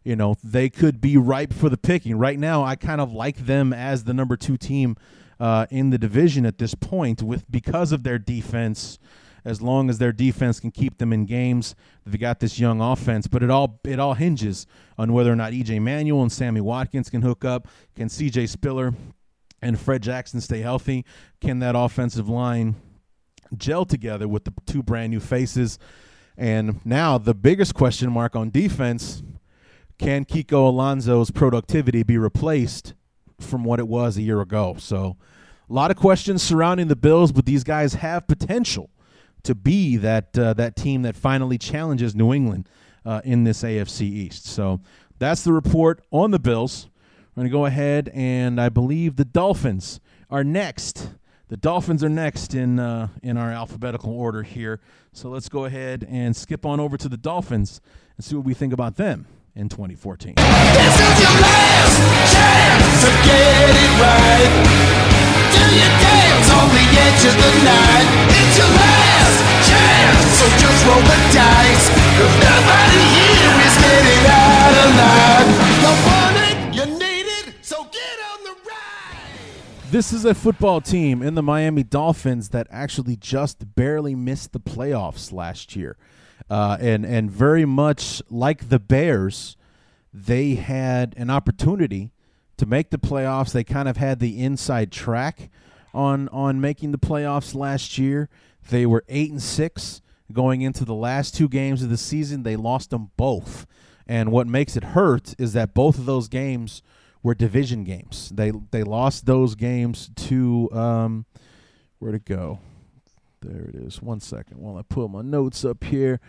you know they could be ripe for the picking. Right now, I kind of like them as the number two team uh, in the division at this point, with because of their defense as long as their defense can keep them in games. They've got this young offense, but it all it all hinges on whether or not EJ Manuel and Sammy Watkins can hook up. Can CJ Spiller and Fred Jackson stay healthy? Can that offensive line gel together with the two brand new faces? And now the biggest question mark on defense: Can Kiko Alonso's productivity be replaced from what it was a year ago? So. A lot of questions surrounding the Bills, but these guys have potential to be that uh, that team that finally challenges New England uh, in this AFC East. So that's the report on the Bills. We're going to go ahead and I believe the Dolphins are next. The Dolphins are next in uh, in our alphabetical order here. So let's go ahead and skip on over to the Dolphins and see what we think about them in 2014. This is your This is a football team in the Miami Dolphins that actually just barely missed the playoffs last year. Uh, and, and very much like the Bears, they had an opportunity to make the playoffs. They kind of had the inside track on on making the playoffs last year. They were eight and six going into the last two games of the season. They lost them both. And what makes it hurt is that both of those games were division games. They they lost those games to um, where'd it go? There it is. One second while I pull my notes up here.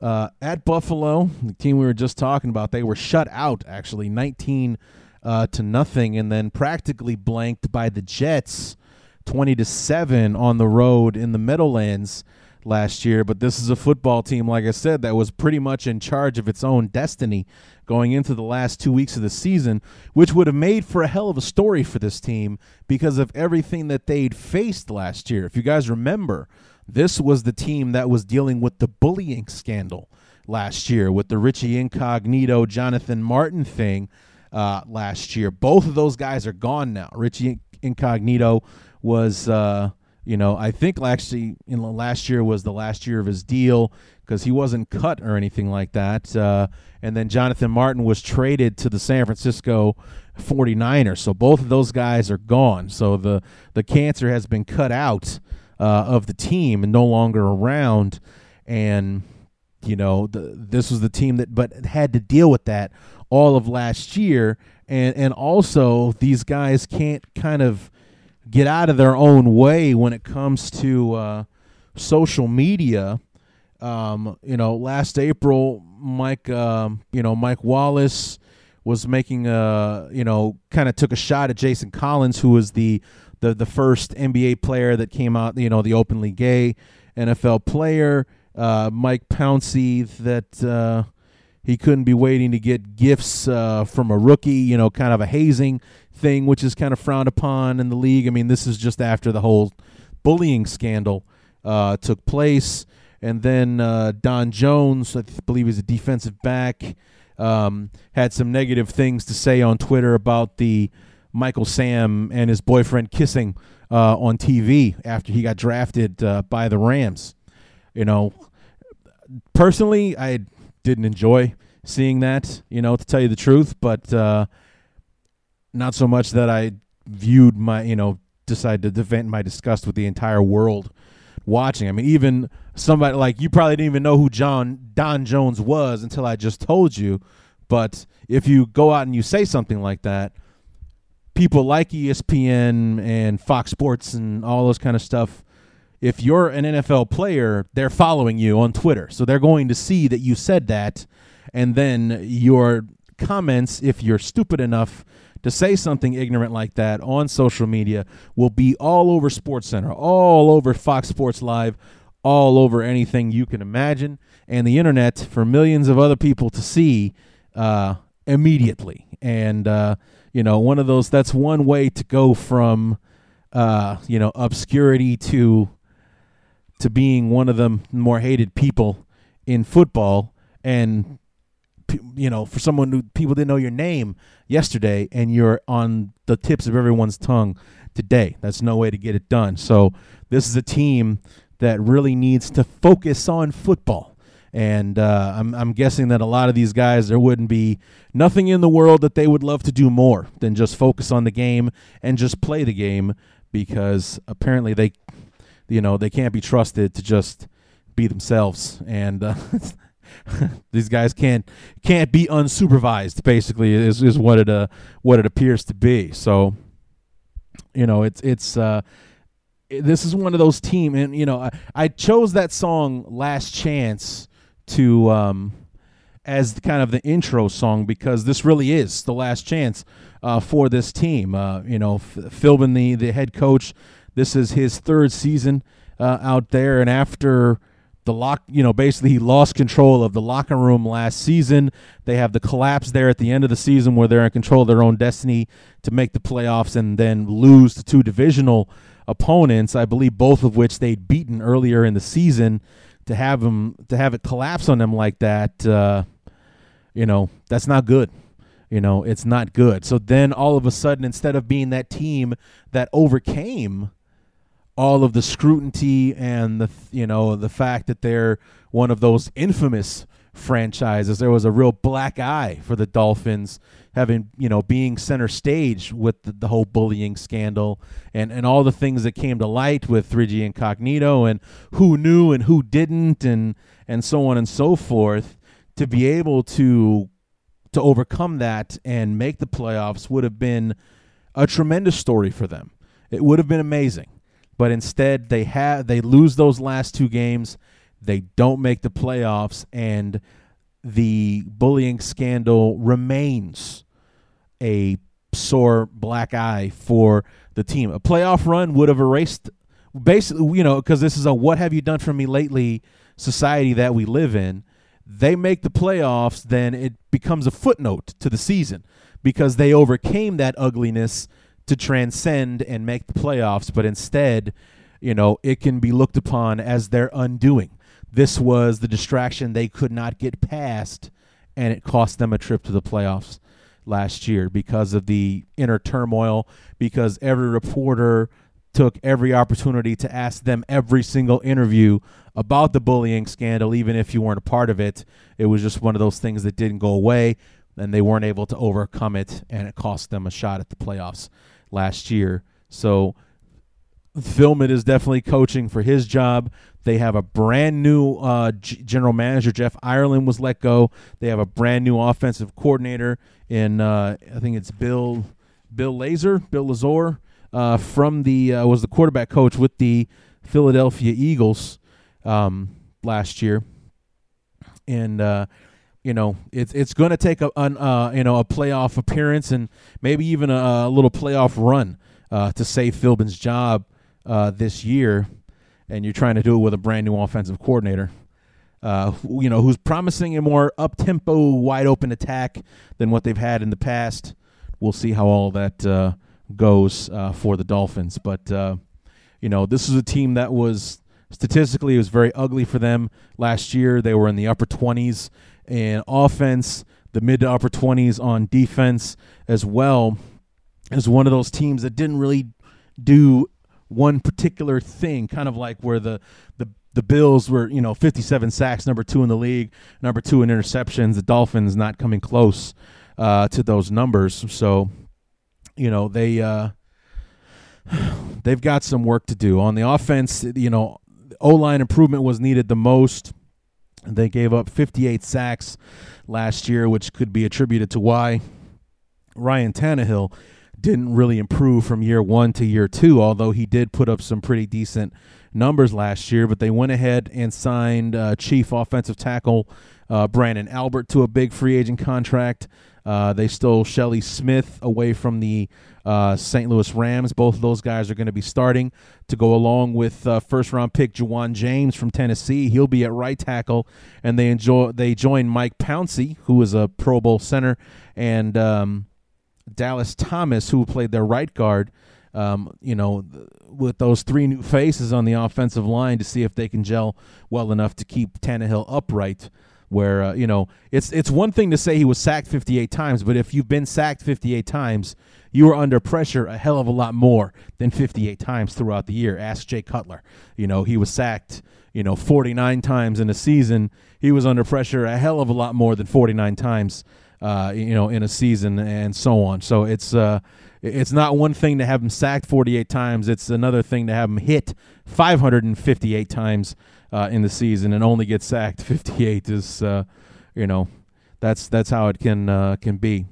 Uh, at Buffalo, the team we were just talking about, they were shut out actually, 19 uh, to nothing, and then practically blanked by the Jets, 20 to seven on the road in the Meadowlands last year. But this is a football team, like I said, that was pretty much in charge of its own destiny going into the last two weeks of the season, which would have made for a hell of a story for this team because of everything that they'd faced last year. If you guys remember, this was the team that was dealing with the bullying scandal last year with the Richie Incognito, Jonathan Martin thing uh, last year. Both of those guys are gone now. Richie Incognito was. Uh, you know, I think actually in the last year was the last year of his deal because he wasn't cut or anything like that. Uh, and then Jonathan Martin was traded to the San Francisco 49ers. So both of those guys are gone. So the, the cancer has been cut out uh, of the team and no longer around. And, you know, the, this was the team that but had to deal with that all of last year. And, and also, these guys can't kind of get out of their own way when it comes to uh, social media. Um, you know, last April, Mike, um, you know, Mike Wallace was making a, you know, kind of took a shot at Jason Collins, who was the, the the first NBA player that came out, you know, the openly gay NFL player. Uh, Mike Pouncey that uh, he couldn't be waiting to get gifts uh, from a rookie, you know, kind of a hazing thing, which is kind of frowned upon in the league. I mean, this is just after the whole bullying scandal uh, took place. And then uh, Don Jones, I believe he's a defensive back, um, had some negative things to say on Twitter about the Michael Sam and his boyfriend kissing uh, on TV after he got drafted uh, by the Rams. You know, personally, I didn't enjoy seeing that, you know, to tell you the truth, but uh, not so much that I viewed my, you know, decided to vent my disgust with the entire world watching. I mean, even somebody like you probably didn't even know who John Don Jones was until I just told you. But if you go out and you say something like that, people like ESPN and Fox Sports and all those kind of stuff if you're an NFL player, they're following you on Twitter. So they're going to see that you said that. And then your comments, if you're stupid enough to say something ignorant like that on social media, will be all over SportsCenter, all over Fox Sports Live, all over anything you can imagine. and the internet for millions of other people to see uh, immediately. And uh, you know, one of those that's one way to go from uh, you know obscurity to to being one of the more hated people in football and you know for someone who people didn't know your name yesterday and you're on the tips of everyone's tongue today. That's no way to get it done. So this is a team that really needs to focus on football. And uh, I'm, I'm guessing that a lot of these guys there wouldn't be nothing in the world that they would love to do more than just focus on the game and just play the game because apparently they you know they can't be trusted to just be themselves. And uh, these guys can't can't be unsupervised basically is, is what it uh what it appears to be so you know it's it's uh this is one of those team and you know I, I chose that song last chance to um as kind of the intro song because this really is the last chance uh, for this team. Uh, you know, Philbin, the the head coach, this is his third season uh, out there, and after the lock, you know, basically he lost control of the locker room last season. They have the collapse there at the end of the season where they're in control of their own destiny to make the playoffs and then lose to two divisional opponents. I believe both of which they'd beaten earlier in the season. To have them to have it collapse on them like that, uh, you know, that's not good. You know, it's not good. So then all of a sudden, instead of being that team that overcame all of the scrutiny and the you know the fact that they're one of those infamous franchises. There was a real black eye for the Dolphins having, you know, being center stage with the, the, whole bullying scandal and, and all the things that came to light with Richie Incognito and who knew and who didn't and and so on and so forth to be able to to overcome that and make the playoffs would have been a tremendous story for them. It would have been amazing. But instead they have they lose those last two games. They don't make the playoffs and the bullying scandal remains a sore black eye for the team. A playoff run would have erased basically, you know, because this is a what have you done for me lately society that we live in they make the playoffs, then it becomes a footnote to the season because they overcame that ugliness to transcend and make the playoffs. But instead, you know, it can be looked upon as their undoing. This was the distraction they could not get past, and it cost them a trip to the playoffs last year because of the inner turmoil, because every reporter took every opportunity to ask them every single interview about the bullying scandal, even if you weren't a part of it. It was just one of those things that didn't go away, and they weren't able to overcome it, and it cost them a shot at the playoffs last year. So, Philbin is definitely coaching for his job. They have a brand new uh, G- general manager. Jeff Ireland was let go. They have a brand new offensive coordinator in uh, I think it's Bill Bill Lazor, Bill Lazor uh, from the uh, was the quarterback coach with the Philadelphia Eagles um, last year, and uh, you know it's it's going to take a an, uh, you know a playoff appearance and maybe even a, a little playoff run uh, to save Philbin's job uh, this year, and you're trying to do it with a brand new offensive coordinator. Uh, you know, who's promising a more up tempo, wide open attack than what they've had in the past. We'll see how all that uh, goes uh, for the Dolphins. But you know, this is a team that was statistically it was very ugly for them last year. They were in the upper twenties in offense, the mid to upper twenties on defense as well. As one of those teams that didn't really do one particular thing, kind of like where the the the Bills were, you know, 57 sacks, number two in the league, number two in interceptions. The Dolphins not coming close uh, to those numbers. So you know they uh, they've got some work to do on the offense. You know, O line improvement was needed the most. They gave up 58 sacks last year, which could be attributed to why Ryan Tannehill didn't really improve from year one to year two, although he did put up some pretty decent numbers last year. But they went ahead and signed uh, chief offensive tackle uh, Branden Albert to a big free agent contract. Uh, they stole Shelley Smith away from the uh, St. Louis Rams. Both of those guys are going to be starting to go along with uh, first round pick Ja'Wuan James from Tennessee. He'll be at right tackle, and they enjoy they join Mike Pouncey, who is a Pro Bowl center, and um, Dallas Thomas, who played their right guard. Um, you know, with those three new faces on the offensive line to see if they can gel well enough to keep Tannehill upright where uh, you know it's it's one thing to say he was sacked 58 times, but if you've been sacked 58 times, you were under pressure a hell of a lot more than 58 times throughout the year. Ask Jay Cutler. You know he was sacked you know 49 times in a season. He was under pressure a hell of a lot more than 49 times. Uh, you know, in a season and so on. So it's uh, it's not one thing to have him sacked 48 times. It's another thing to have him hit 558 times uh, in the season and only get sacked 58 is, uh, you know, that's that's how it can uh, can be.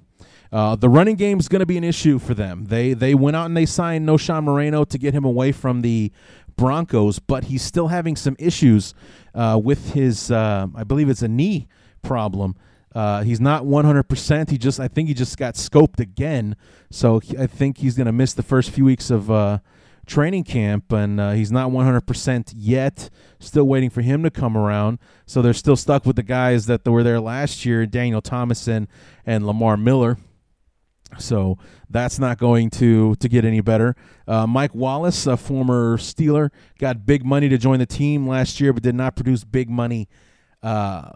Uh, the running game is going to be an issue for them. They they went out and they signed Knowshon Moreno to get him away from the Broncos, but he's still having some issues uh, with his. Uh, I believe it's a knee problem. Uh, he's not 100%. He just, I think he just got scoped again. So he, I think he's going to miss the first few weeks of uh, training camp, and uh, he's not 100% yet. Still waiting for him to come around. So they're still stuck with the guys that were there last year Daniel Thomason and Lamar Miller. So that's not going to to get any better. Uh, Mike Wallace, a former Steeler, got big money to join the team last year, but did not produce big money uh,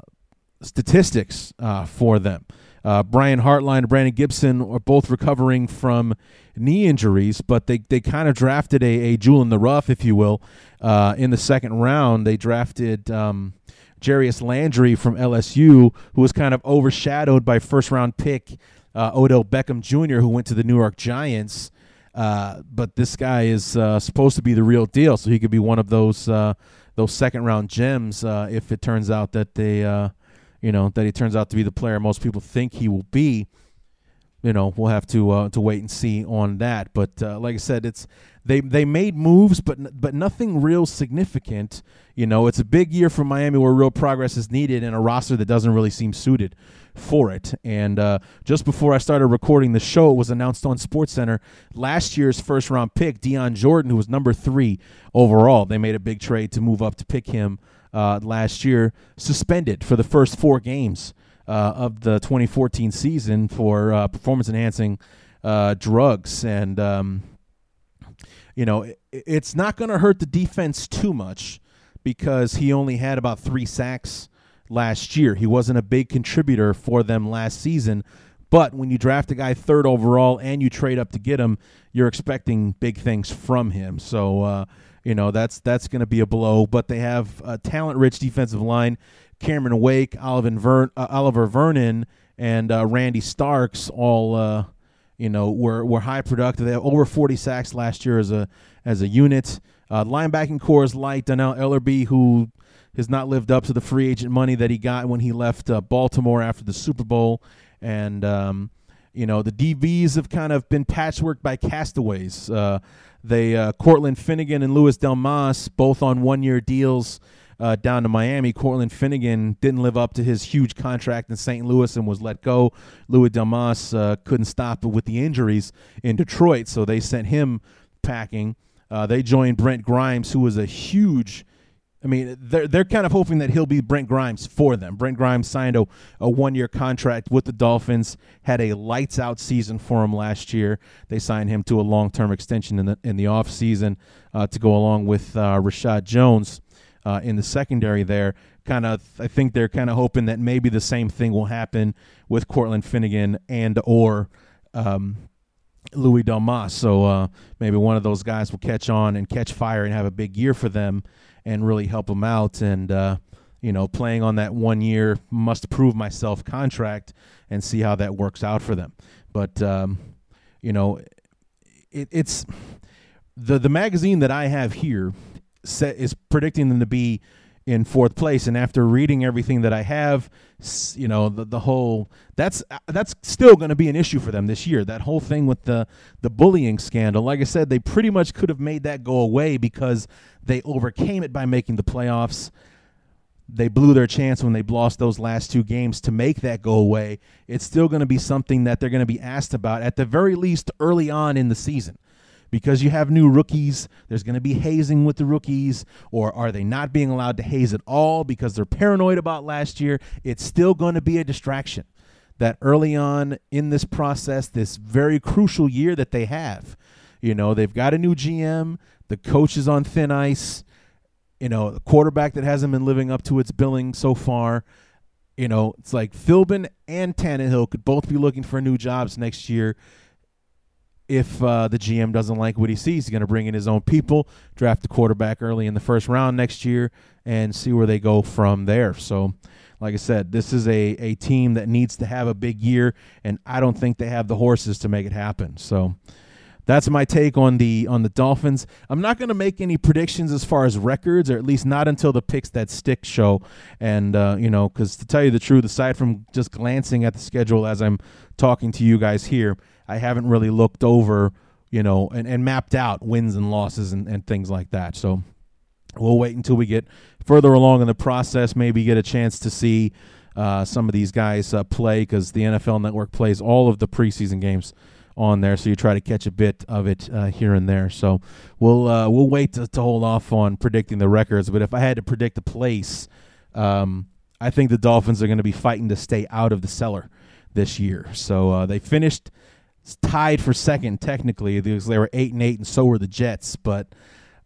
statistics uh, for them. Uh, Brian Hartline and Brandon Gibson are both recovering from knee injuries, but they, they kind of drafted a, a jewel in the rough, if you will, uh, in the second round. They drafted um, Jarvis Landry from LSU, who was kind of overshadowed by first round pick uh, Odell Beckham Jr., who went to the New York Giants. Uh, but this guy is uh, supposed to be the real deal, so he could be one of those uh, those second round gems if it turns out that they you know that he turns out to be the player most people think he will be. You know, we'll have to uh, to wait and see on that. But uh, like I said, it's they they made moves, but but nothing real significant. You know, it's a big year for Miami where real progress is needed and a roster that doesn't really seem suited for it. And uh, just before I started recording the show, it was announced on SportsCenter last year's first round pick, Dion Jordan, who was number three overall. They made a big trade to move up to pick him uh, last year, suspended for the first four games of the 2014 season for uh, performance enhancing uh, drugs. And, um, you know, it, it's not going to hurt the defense too much because he only had about three sacks last year. He wasn't a big contributor for them last season. But when you draft a guy third overall and you trade up to get him, you're expecting big things from him. So, uh, you know that's that's going to be a blow. But they have a talent-rich defensive line: Cameron Wake, Oliver, Ver- uh, Oliver Vernon, and uh, Randy Starks. All uh, you know were were high productive. They have over 40 sacks last year as a as a unit. Uh, linebacking corps is light. Dannell Ellerbe, who has not lived up to the free agent money that he got when he left uh, Baltimore after the Super Bowl, and um, you know the DBs have kind of been patchwork by castaways. Uh, they uh, Cortland Finnegan and Louis Delmas both on one-year deals uh, down to Miami. Cortland Finnegan didn't live up to his huge contract in St. Louis and was let go. Louis Delmas uh, couldn't stop it with the injuries in Detroit, so they sent him packing. Uh, they joined Brent Grimes, who was a huge I mean, they're they're kind of hoping that he'll be Brent Grimes for them. Brent Grimes signed a, a one year contract with the Dolphins, had a lights out season for him last year. They signed him to a long term extension in the in the off season uh, to go along with uh, Reshad Jones uh, in the secondary there. Kind of, I think they're kind of hoping that maybe the same thing will happen with Cortland Finnegan and or. Um, Louis Delmas. So uh, maybe one of those guys will catch on and catch fire and have a big year for them and really help them out. And uh, you know, playing on that one year must prove myself contract and see how that works out for them. But um, you know, it, it's the the magazine that I have here set, is predicting them to be in fourth place. And after reading everything that I have, you know, the, the whole that's uh, that's still going to be an issue for them this year. That whole thing with the the bullying scandal. Like I said, they pretty much could have made that go away because they overcame it by making the playoffs. they blew their chance when they lost those last two games to make that go away. It's still going to be something that they're going to be asked about at the very least early on in the season. Because you have new rookies, there's going to be hazing with the rookies, or are they not being allowed to haze at all because they're paranoid about last year? It's still going to be a distraction. That early on in this process, this very crucial year that they have, you know, they've got a new GM, the coach is on thin ice you know, a quarterback that hasn't been living up to its billing so far. You know, it's like Philbin and Tannehill could both be looking for new jobs next year. If uh, the GM doesn't like what he sees, he's going to bring in his own people, draft the quarterback early in the first round next year, and see where they go from there. So, like I said, this is a, a team that needs to have a big year, and I don't think they have the horses to make it happen. So, that's my take on the on the Dolphins. I'm not going to make any predictions as far as records, or at least not until the picks that stick show. And uh, you know, because to tell you the truth, aside from just glancing at the schedule as I'm talking to you guys here, I haven't really looked over, you know, and, and mapped out wins and losses and, and things like that. So we'll wait until we get further along in the process. Maybe get a chance to see uh, some of these guys uh, play because the NFL Network plays all of the preseason games on there, so you try to catch a bit of it uh, here and there. So we'll uh, we'll wait to, to, hold off on predicting the records. But if I had to predict a place, um, I think the Dolphins are going to be fighting to stay out of the cellar this year. So uh, they finished tied for second technically because they were eight and eight, and so were the Jets. But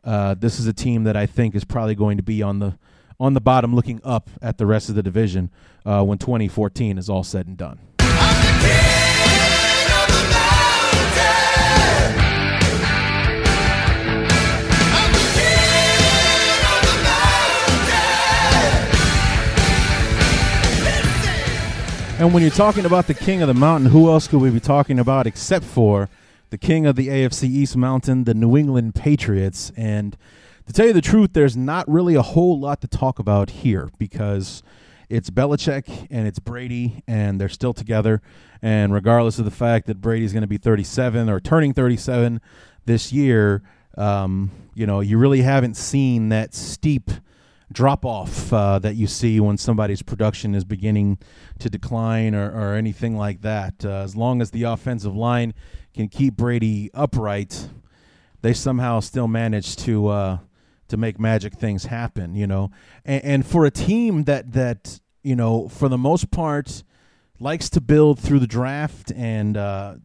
uh, this is a team that I think is probably going to be on the on the bottom, looking up at the rest of the division uh, when 2014 is all said and done. And when you're talking about the king of the mountain, who else could we be talking about except for the king of the AFC East Mountain, the New England Patriots? And to tell you the truth, there's not really a whole lot to talk about here because it's Belichick and it's Brady, and they're still together. And regardless of the fact that Brady's going to be 37 or turning 37 this year, um, you know, you really haven't seen that steep – drop off uh, that you see when somebody's production is beginning to decline or, or anything like that. Uh, as long as the offensive line can keep Brady upright, they somehow still manage to uh, to make magic things happen. You know, and, and for a team that that you know for the most part likes to build through the draft and uh,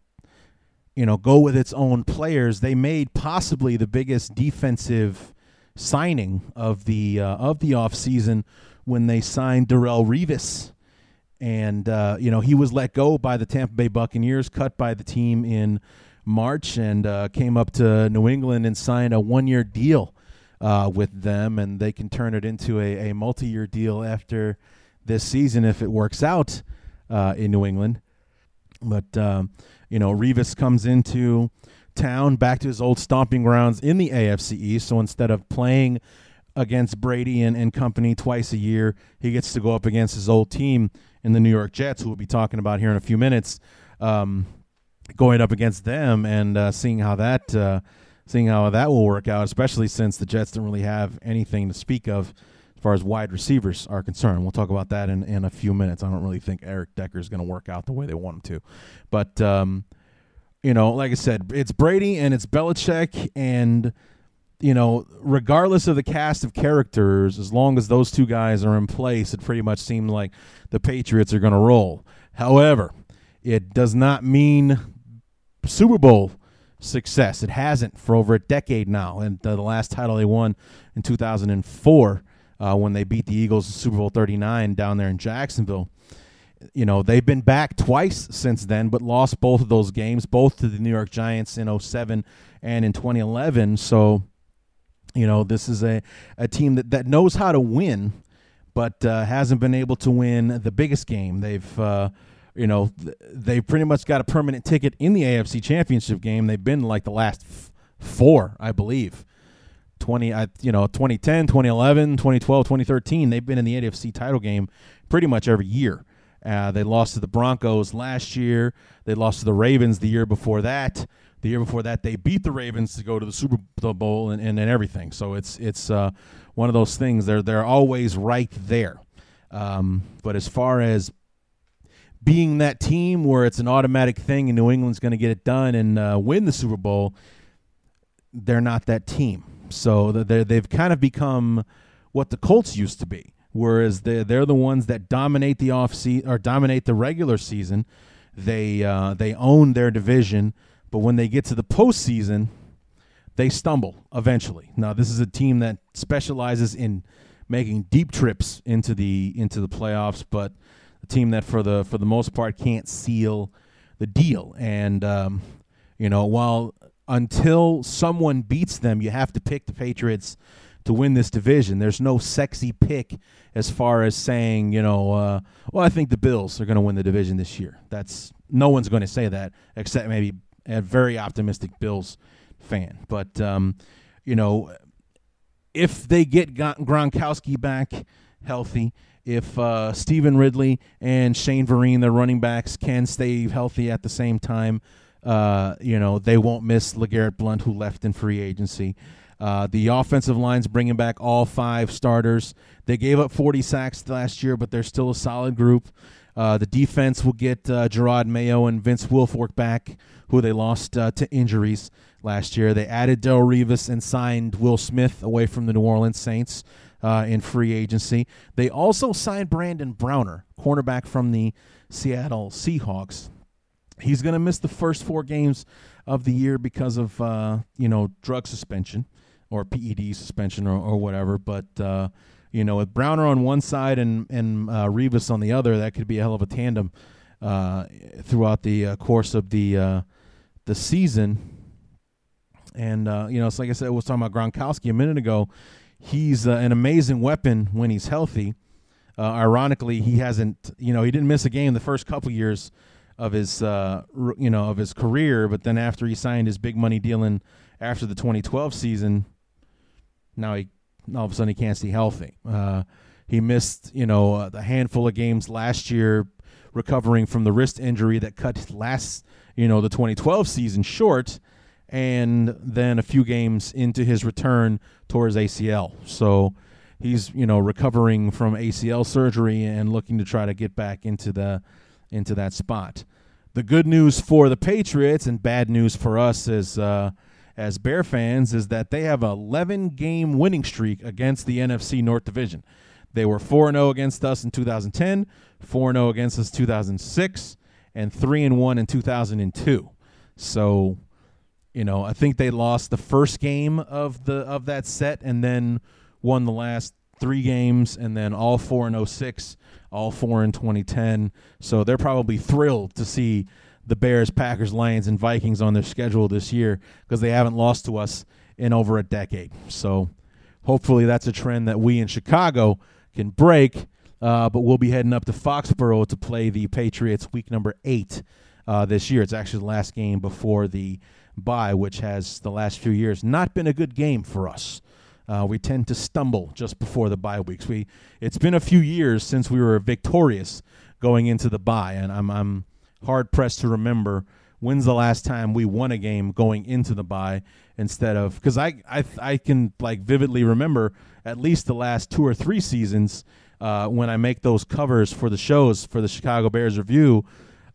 you know go with its own players, they made possibly the biggest defensive signing of the uh, of the offseason when they signed Darrelle Revis. And uh, you know he was let go by the Tampa Bay Buccaneers, cut by the team in March, and uh, came up to New England and signed a one-year deal uh, with them, and they can turn it into a, a multi-year deal after this season if it works out uh, in New England. But um, you know, Revis comes into town back to his old stomping grounds in the AFC East. So instead of playing against Brady and, and company twice a year, he gets to go up against his old team in the New York Jets, who we'll be talking about here in a few minutes. Um, going up against them and uh, seeing how that uh, seeing how that will work out, especially since the Jets don't really have anything to speak of as far as wide receivers are concerned. We'll talk about that in, in a few minutes. I don't really think Eric Decker is going to work out the way they want him to, but um, you know, like I said, it's Brady and it's Belichick, and you know, regardless of the cast of characters, as long as those two guys are in place, it pretty much seems like the Patriots are going to roll. However, it does not mean Super Bowl success. It hasn't for over a decade now, and the last title they won in 2004 uh, when they beat the Eagles in Super Bowl 39 down there in Jacksonville you know, they've been back twice since then, but lost both of those games, both to the New York Giants in 07 and in 2011. So, you know, this is a, a team that, that knows how to win, but uh, hasn't been able to win the biggest game. They've, uh, you know, they pretty much got a permanent ticket in the AFC Championship game. They've been like the last f- four, I believe. 20 I, you know 2010 2011 2012 2013 they've been in the AFC title game pretty much every year Uh, they lost to the Broncos last year. They lost to the Ravens the year before that. The year before that, they beat the Ravens to go to the Super Bowl and, and, and everything. So it's it's uh, one of those things. They're they're always right there. Um, but as far as being that team where it's an automatic thing and New England's going to get it done and uh, win the Super Bowl, they're not that team. So they they've kind of become what the Colts used to be, whereas they they're the ones that dominate the off season or dominate the regular season. They uh, they own their division, but when they get to the postseason, they stumble eventually. Now this is a team that specializes in making deep trips into the into the playoffs, but a team that for the for the most part can't seal the deal. And um, you know, while until someone beats them, you have to pick the Patriots to win this division. There's no sexy pick as far as saying, you know, uh, well, I think the Bills are going to win the division this year. That's no one's going to say that except maybe a very optimistic Bills fan. But um, you know, if they get Gronkowski back healthy, if uh, Stevan Ridley and Shane Vereen, the running backs, can stay healthy at the same time, uh, you know, they won't miss LeGarrette Blunt, who left in free agency. Uh, the offensive line's bringing back all five starters. They gave up 40 sacks last year, but they're still a solid group. Uh, the defense will get uh, Jerod Mayo and Vince Wilfork back, who they lost uh, to injuries last year. They added Del Revis and signed Will Smith away from the New Orleans Saints uh, in free agency. They also signed Brandon Browner, cornerback from the Seattle Seahawks. He's going to miss the first four games of the year because of uh, you know drug suspension or PED suspension or, or whatever. But uh, you know, with Browner on one side and and uh, Revis on the other, that could be a hell of a tandem uh, throughout the uh, course of the uh, the season. And uh, you know, it's like I said, I was talking about Gronkowski a minute ago. He's an amazing weapon when he's healthy. Ironically, he hasn't, you know, he didn't miss a game the first couple years of his, you know, of his career. But then after he signed his big money deal in after the 2012 season, now he all of a sudden he can't stay healthy. Uh, he missed, you know, uh, a handful of games last year, recovering from the wrist injury that cut last, you know, the 2012 season short and then a few games into his return towards ACL. So he's you know recovering from ACL surgery and looking to try to get back into the into that spot. The good news for the Patriots and bad news for us is uh, as Bear fans is that they have a 11 game winning streak against the NFC North Division. They were 4 0 against us in 2010, 4 0 against us 2006, and 3 1 in 2002. So you know, I think they lost the first game of the of that set and then won the last three games and then all four in 06, all four in 2010. So they're probably thrilled to see the Bears, Packers, Lions, and Vikings on their schedule this year because they haven't lost to us in over a decade. So hopefully that's a trend that we in Chicago can break. Uh, but we'll be heading up to Foxborough to play the Patriots week number eight uh, this year. It's actually the last game before the bye, which has the last few years not been a good game for us. Uh, we tend to stumble just before the bye weeks. We it's been a few years since we were victorious going into the bye, and I'm I'm hard pressed to remember when's the last time we won a game going into the bye instead of because I, I I can like vividly remember at least the last two or three seasons uh, when I make those covers for the shows for the Chicago Bears review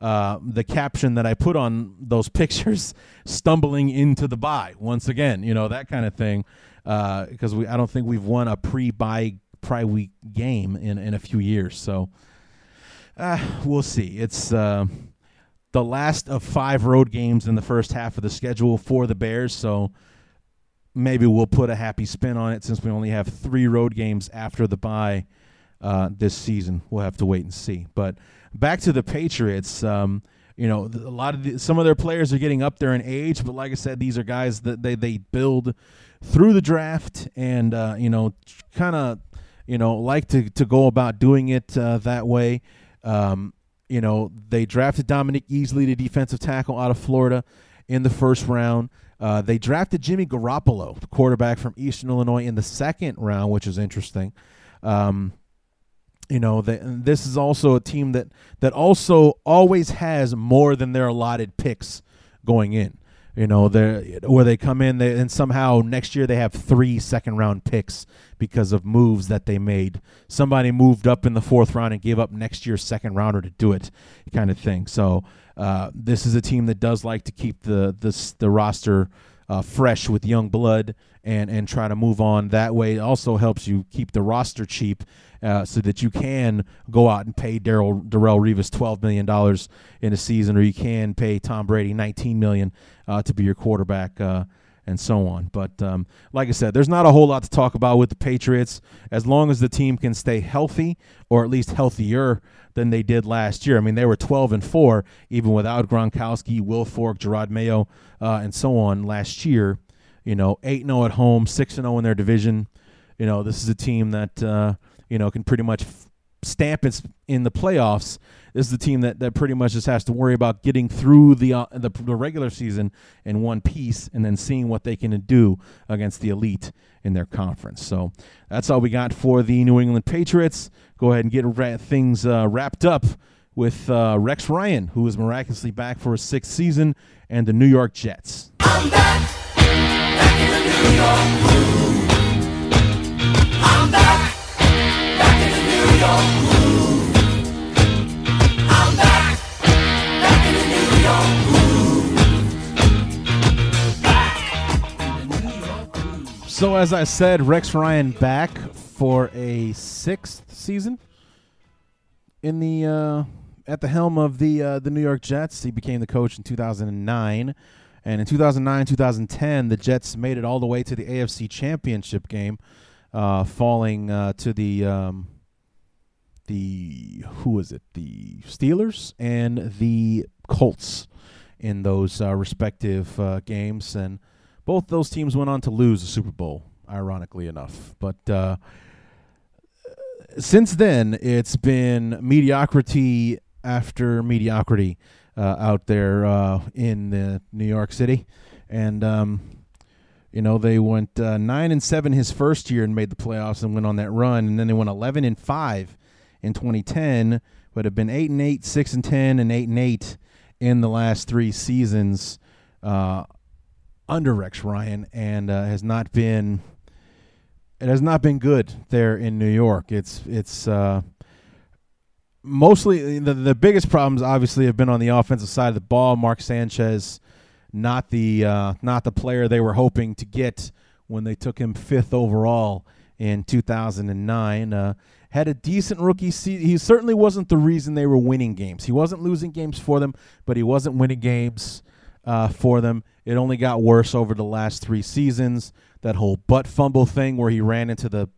uh, the caption that I put on those pictures, stumbling into the bye once again, you know that kind of thing, because uh, we I don't think we've won a pre-bye pre week game in in a few years, so uh, we'll see. It's uh, the last of five road games in the first half of the schedule for the Bears, so maybe we'll put a happy spin on it since we only have three road games after the bye uh, this season. We'll have to wait and see, but back to the Patriots. Um, you know, a lot of the, some of their players are getting up there in age, but like I said, these are guys that they they build through the draft, and uh, you know, kind of you know like to to go about doing it uh, that way. Um, you know, they drafted Dominique Easley, the defensive tackle out of Florida, in the first round. Uh, they drafted Jimmy Garoppolo, quarterback from Eastern Illinois, in the second round, which is interesting. Um, you know, the, this is also a team that that also always has more than their allotted picks going in. You know, where they come in they, and somehow next year they have three second round picks because of moves that they made. Somebody moved up in the fourth round and gave up next year's second rounder to do it, kind of thing. So uh, this is a team that does like to keep the the, the roster uh, fresh with young blood and and try to move on that way. It also helps you keep the roster cheap. Uh, so that you can go out and pay Daryl Darrelle Revis twelve million dollars in a season, or you can pay Tom Brady nineteen million uh, to be your quarterback, uh, and so on. But um, like I said, there's not a whole lot to talk about with the Patriots as long as the team can stay healthy, or at least healthier than they did last year. I mean, they were twelve and four even without Gronkowski, Wilfork, Jerod Mayo, uh, and so on last year. You know, eight 0 at home, six and zero in their division. You know, this is a team that uh, you know, can pretty much stamp its in the playoffs. This is the team that, that pretty much just has to worry about getting through the, uh, the the regular season in one piece, and then seeing what they can do against the elite in their conference. So that's all we got for the New England Patriots. Go ahead and get ra- things uh, wrapped up with uh, Rex Ryan, who is miraculously back for his sixth season, and the New York Jets. I'm back, back So, as I said, Rex Ryan back for a sixth season in the uh, at the helm of the uh, the New York Jets. He became the coach in 2009, and in 2009 2010, the Jets made it all the way to the AFC Championship game, uh, falling uh, to the um, the who was it? The Steelers and the Colts in those uh, respective uh, games, and both those teams went on to lose the Super Bowl. Ironically enough, but uh, since then it's been mediocrity after mediocrity uh, out there uh, in New York City, and. Um, you know, they went uh, nine and seven his first year and made the playoffs and went on that run, and then they went eleven and five in 2010, but have been eight and eight, six and ten, and eight and eight in the last three seasons uh, under Rex Ryan, and uh, has not been it has not been good there in New York. It's it's uh, mostly the the biggest problems obviously have been on the offensive side of the ball. Mark Sanchez, not the uh, not the player they were hoping to get when they took him fifth overall in 2009. Uh, had a decent rookie season. He certainly wasn't the reason they were winning games. He wasn't losing games for them, but he wasn't winning games uh, for them. It only got worse over the last three seasons. That whole butt fumble thing where he ran into the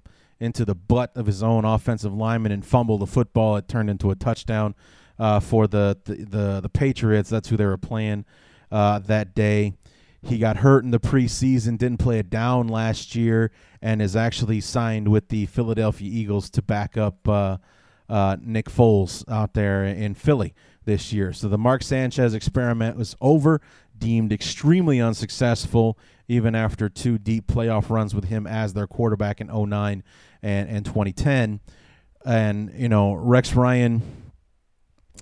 into the butt of his own offensive lineman and fumbled the football. It turned into a touchdown uh, for the, the, the the Patriots. That's who they were playing uh, that day. He got hurt in the preseason, didn't play it down last year, and is actually signed with the Philadelphia Eagles to back up uh, uh, Nick Foles out there in Philly this year. So the Mark Sanchez experiment was over, deemed extremely unsuccessful, even after two deep playoff runs with him as their quarterback in 09 and, and 2010. And, you know, Rex Ryan,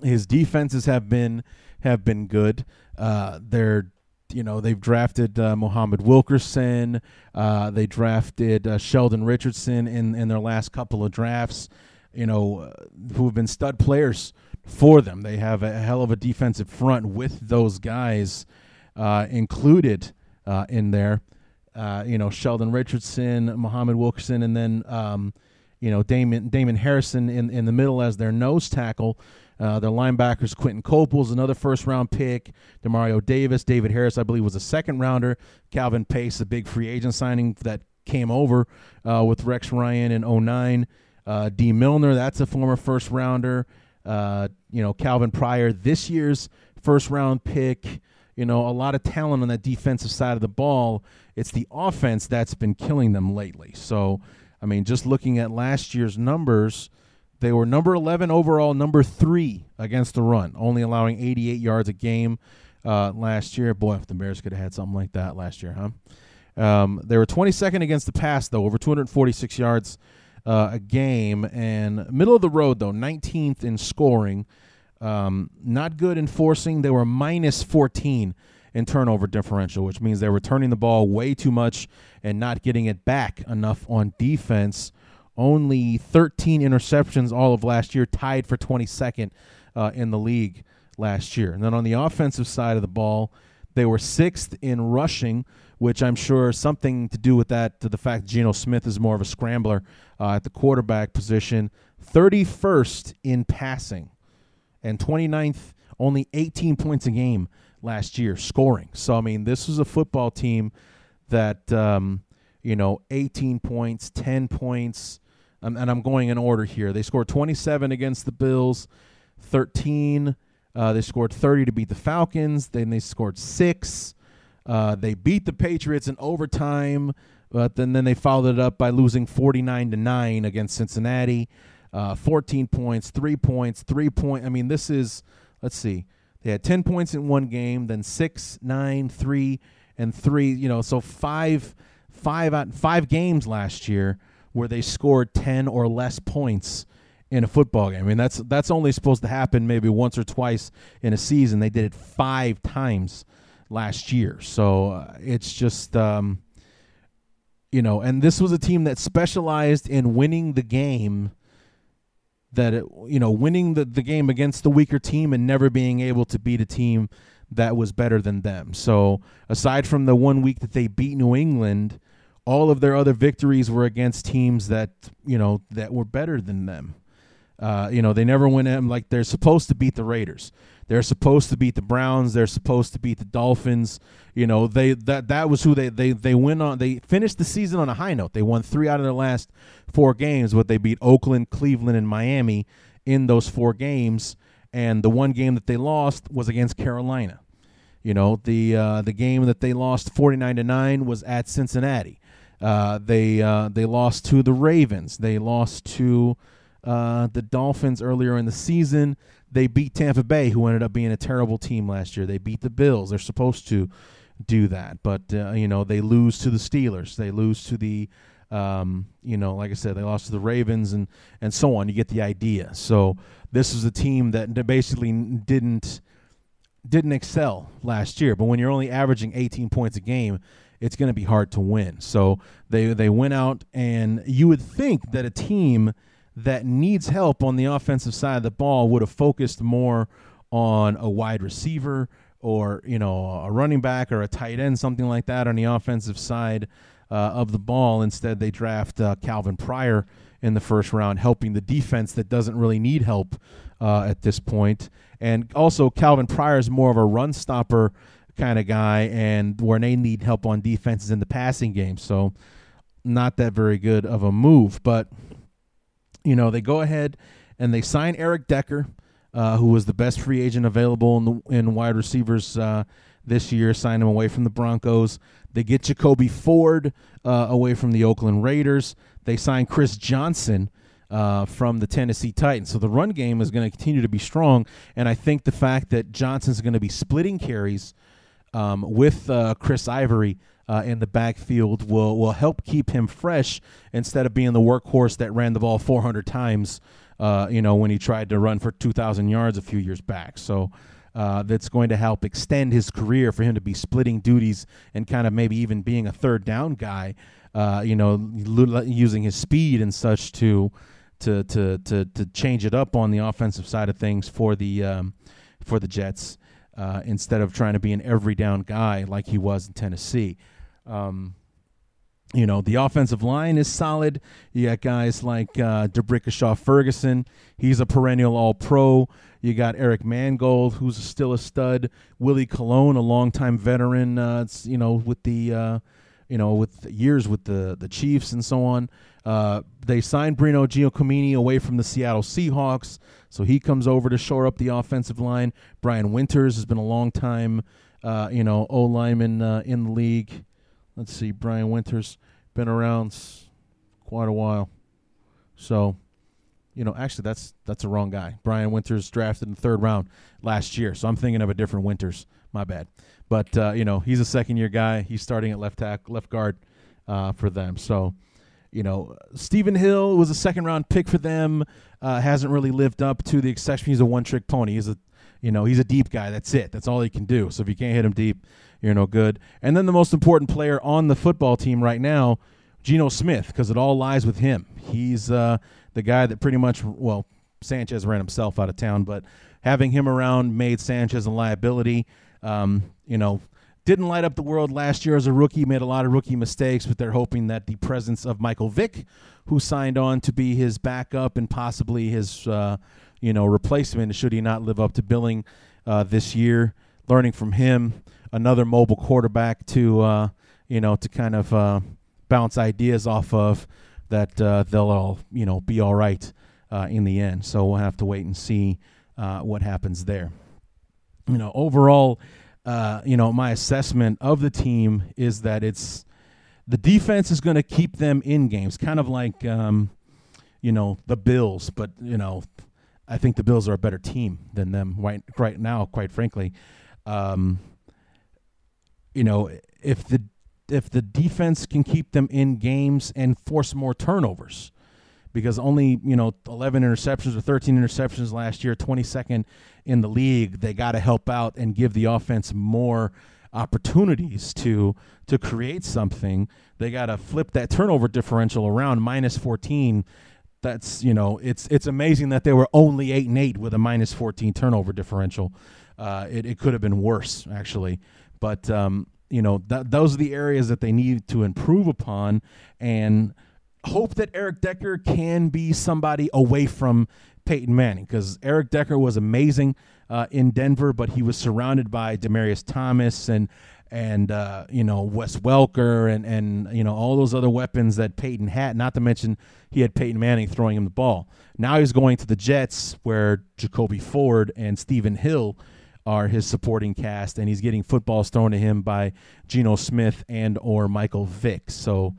his defenses have been have been good. Uh, they're you know they've drafted uh, Muhammad Wilkerson. Uh, they drafted uh, Sheldon Richardson in in their last couple of drafts. You know, uh, who have been stud players for them. They have a hell of a defensive front with those guys uh, included uh, in there. you know, Sheldon Richardson, Muhammad Wilkerson, and then um, you know Damon Damon Harrison in in the middle as their nose tackle. Uh, their linebackers, Quinton Coples, another first round pick. Demario Davis, David Harris, I believe, was a second rounder. Calvin Pace, a big free agent signing that came over uh, with Rex Ryan in 09. Uh, Dee Milliner, that's a former first rounder. Uh, you know, Calvin Pryor, this year's first round pick. You know, a lot of talent on that defensive side of the ball. It's the offense that's been killing them lately. So, I mean, just looking at last year's numbers, they were number 11 overall, number three against the run, only allowing 88 yards a game uh, last year. Boy, if the Bears could have had something like that last year, huh? Um, they were 22nd against the pass, though, over 246 yards uh, a game. And middle of the road, though, 19th in scoring. Um, not good in forcing. They were minus 14 in turnover differential, which means they were turning the ball way too much and not getting it back enough on defense. Only 13 interceptions all of last year, tied for 22nd uh, in the league last year. And then on the offensive side of the ball, they were sixth in rushing, which I'm sure something to do with that, to the fact that Geno Smith is more of a scrambler uh, at the quarterback position. 31st in passing and 29th, only 18 points a game last year scoring. So, I mean, this was a football team that, um, you know, 18 points, 10 points, um, and I'm going in order here. They scored 27 against the Bills, 13. Uh, they scored 30 to beat the Falcons. Then they scored six. Uh, they beat the Patriots in overtime, but then, then they followed it up by losing 49 to 9 against Cincinnati. Uh, 14 points, three points, three point. I mean, this is, let's see, they had 10 points in one game, then six, nine, three, and three. You know, so five, five out five games last year where they scored 10 or less points in a football game. I mean, that's that's only supposed to happen maybe once or twice in a season. They did it five times last year. So uh, it's just, um, you know, and this was a team that specialized in winning the game. That it, you know, winning the, the game against the weaker team and never being able to beat a team that was better than them. So aside from the one week that they beat New England, all of their other victories were against teams that you know that were better than them. Uh, you know, they never went in like they're supposed to beat the Raiders. They're supposed to beat the Browns. They're supposed to beat the Dolphins. You know, they that that was who they they they went on. They finished the season on a high note. They won three out of their last four games, but they beat Oakland, Cleveland, and Miami in those four games. And the one game that they lost was against Carolina. You know, the uh, the game that they lost forty nine to nine was at Cincinnati. Uh, they uh, they lost to the Ravens. They lost to uh, the Dolphins earlier in the season. They beat Tampa Bay, who ended up being a terrible team last year. They beat the Bills. They're supposed to do that, but uh, you know they lose to the Steelers. They lose to the um, you know, like I said, they lost to the Ravens and and so on. You get the idea. So this is a team that basically didn't didn't excel last year. But when you're only averaging 18 points a game, it's going to be hard to win. So they they went out, and you would think that a team that needs help on the offensive side of the ball would have focused more on a wide receiver or you know a running back or a tight end, something like that on the offensive side uh, of the ball. Instead, they draft uh, Calvin Pryor in the first round, helping the defense that doesn't really need help uh, at this point. And also, Calvin Pryor is more of a run stopper kind of guy, and where they need help on defenses in the passing game. So, not that very good of a move. But, you know, they go ahead and they sign Eric Decker, uh, who was the best free agent available in, the, in wide receivers uh, this year, sign him away from the Broncos. They get Jacoby Ford uh, away from the Oakland Raiders. They sign Chris Johnson. Uh, from the Tennessee Titans. So the run game is going to continue to be strong. And I think the fact that Johnson's going to be splitting carries um, with uh, Chris Ivory uh, in the backfield will will help keep him fresh instead of being the workhorse that ran the ball 400 times. Uh, you know when he tried to run for 2,000 yards a few years back. So. Uh, that's going to help extend his career for him to be splitting duties and kind of maybe even being a third down guy, uh, you know, l- using his speed and such to, to to to to change it up on the offensive side of things for the um, for the Jets uh, instead of trying to be an every down guy like he was in Tennessee. Um, you know, the offensive line is solid. You got guys like uh, D'Brickashaw Ferguson. He's a perennial all pro. You got Eric Mangold, who's still a stud. Willie Colon, a longtime veteran, uh, you know, with the, uh, you know, with years with the, the Chiefs and so on. Uh, they signed Breno Giacomini away from the Seattle Seahawks. So he comes over to shore up the offensive line. Brian Winters has been a long time, uh, you know, O lineman uh, in the league. Let's see, Brian Winters been around quite a while. So, you know, actually that's that's a wrong guy. Brian Winters drafted in the third round last year, so I'm thinking of a different Winters. My bad. But uh, you know, he's a second year guy. He's starting at left tack, left guard uh, for them. So, you know, Stephen Hill was a second round pick for them. Uh, hasn't really lived up to the exception. He's a one trick pony. He's a, you know, he's a deep guy. That's it. That's all he can do. So if you can't hit him deep, you're no good. And then the most important player on the football team right now, Geno Smith, because it all lies with him. He's uh, the guy that pretty much, well, Sanchez ran himself out of town, but having him around made Sanchez a liability. Um, you know, didn't light up the world last year as a rookie, made a lot of rookie mistakes, but they're hoping that the presence of Michael Vick, who signed on to be his backup and possibly his, uh, you know, replacement, should he not live up to billing uh, this year, learning from him, another mobile quarterback to, uh, you know, to kind of uh, bounce ideas off of that uh, they'll all, you know, be all right uh, in the end. So we'll have to wait and see what happens there. You know, overall, uh, you know, my assessment of the team is that it's the defense is going to keep them in games, kind of like, um, you know, the Bills. But you know, I think the Bills are a better team than them right right now. Quite frankly, um, you know, if the if the defense can keep them in games and force more turnovers, because only you know 11 interceptions or 13 interceptions last year, 22nd in the league. They got to help out and give the offense more opportunities to to create something. They got to flip that turnover differential around minus 14. That's you know it's it's amazing that they were only eight and eight with a minus 14 turnover differential. Uh, it it could have been worse actually, but um, you know th- those are the areas that they need to improve upon and hope that Eric Decker can be somebody away from Peyton Manning because Eric Decker was amazing uh, in Denver, but he was surrounded by Demaryius Thomas and and uh, you know Wes Welker and and you know all those other weapons that Peyton had. Not to mention he had Peyton Manning throwing him the ball. Now he's going to the Jets where Jacoby Ford and Stephen Hill are his supporting cast, and he's getting footballs thrown to him by Geno Smith and or Michael Vick. So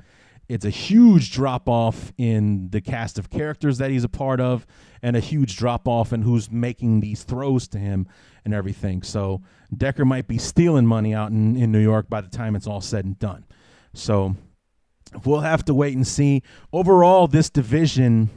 it's a huge drop off in the cast of characters that he's a part of and a huge drop off in who's making these throws to him and everything. So Decker might be stealing money out in, in New York by the time it's all said and done. So we'll have to wait and see. Overall, this division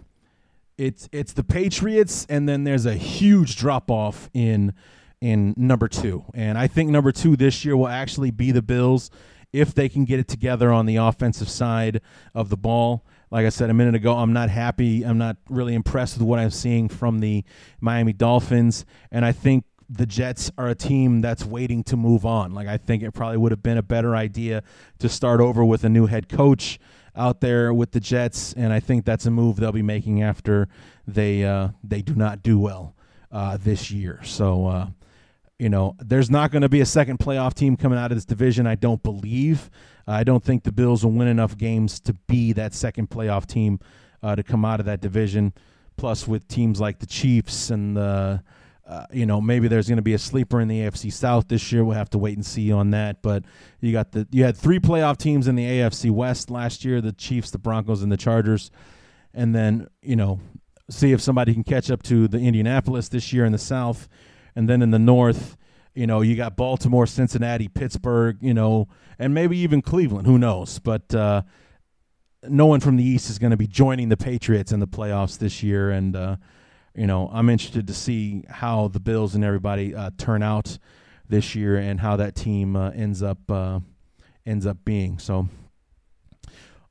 it's it's the Patriots and then there's a huge drop off in in number 2. And I think number 2 this year will actually be the Bills if they can get it together on the offensive side of the ball. Like I said a minute ago, I'm not happy. I'm not really impressed with what I'm seeing from the Miami Dolphins. And I think the Jets are a team that's waiting to move on. Like I think it probably would have been a better idea to start over with a new head coach out there with the Jets, and I think that's a move they'll be making after they uh, they do not do well uh, this year. So uh, you know, there's not going to be a second playoff team coming out of this division. I don't believe. I don't think the Bills will win enough games to be that second playoff team uh, to come out of that division. Plus, with teams like the Chiefs and the, uh, you know, maybe there's going to be a sleeper in the AFC South this year. We'll have to wait and see on that. But you got the you had three playoff teams in the AFC West last year: the Chiefs, the Broncos, and the Chargers. And then you know, see if somebody can catch up to the Indianapolis this year in the South and then in the north, you know, you got Baltimore, Cincinnati, Pittsburgh, you know, and maybe even Cleveland. Who knows? But uh, no one from the East is going to be joining the Patriots in the playoffs this year. And, uh, you know, I'm interested to see how the Bills and everybody uh, turn out this year and how that team uh, ends up uh, ends up being. So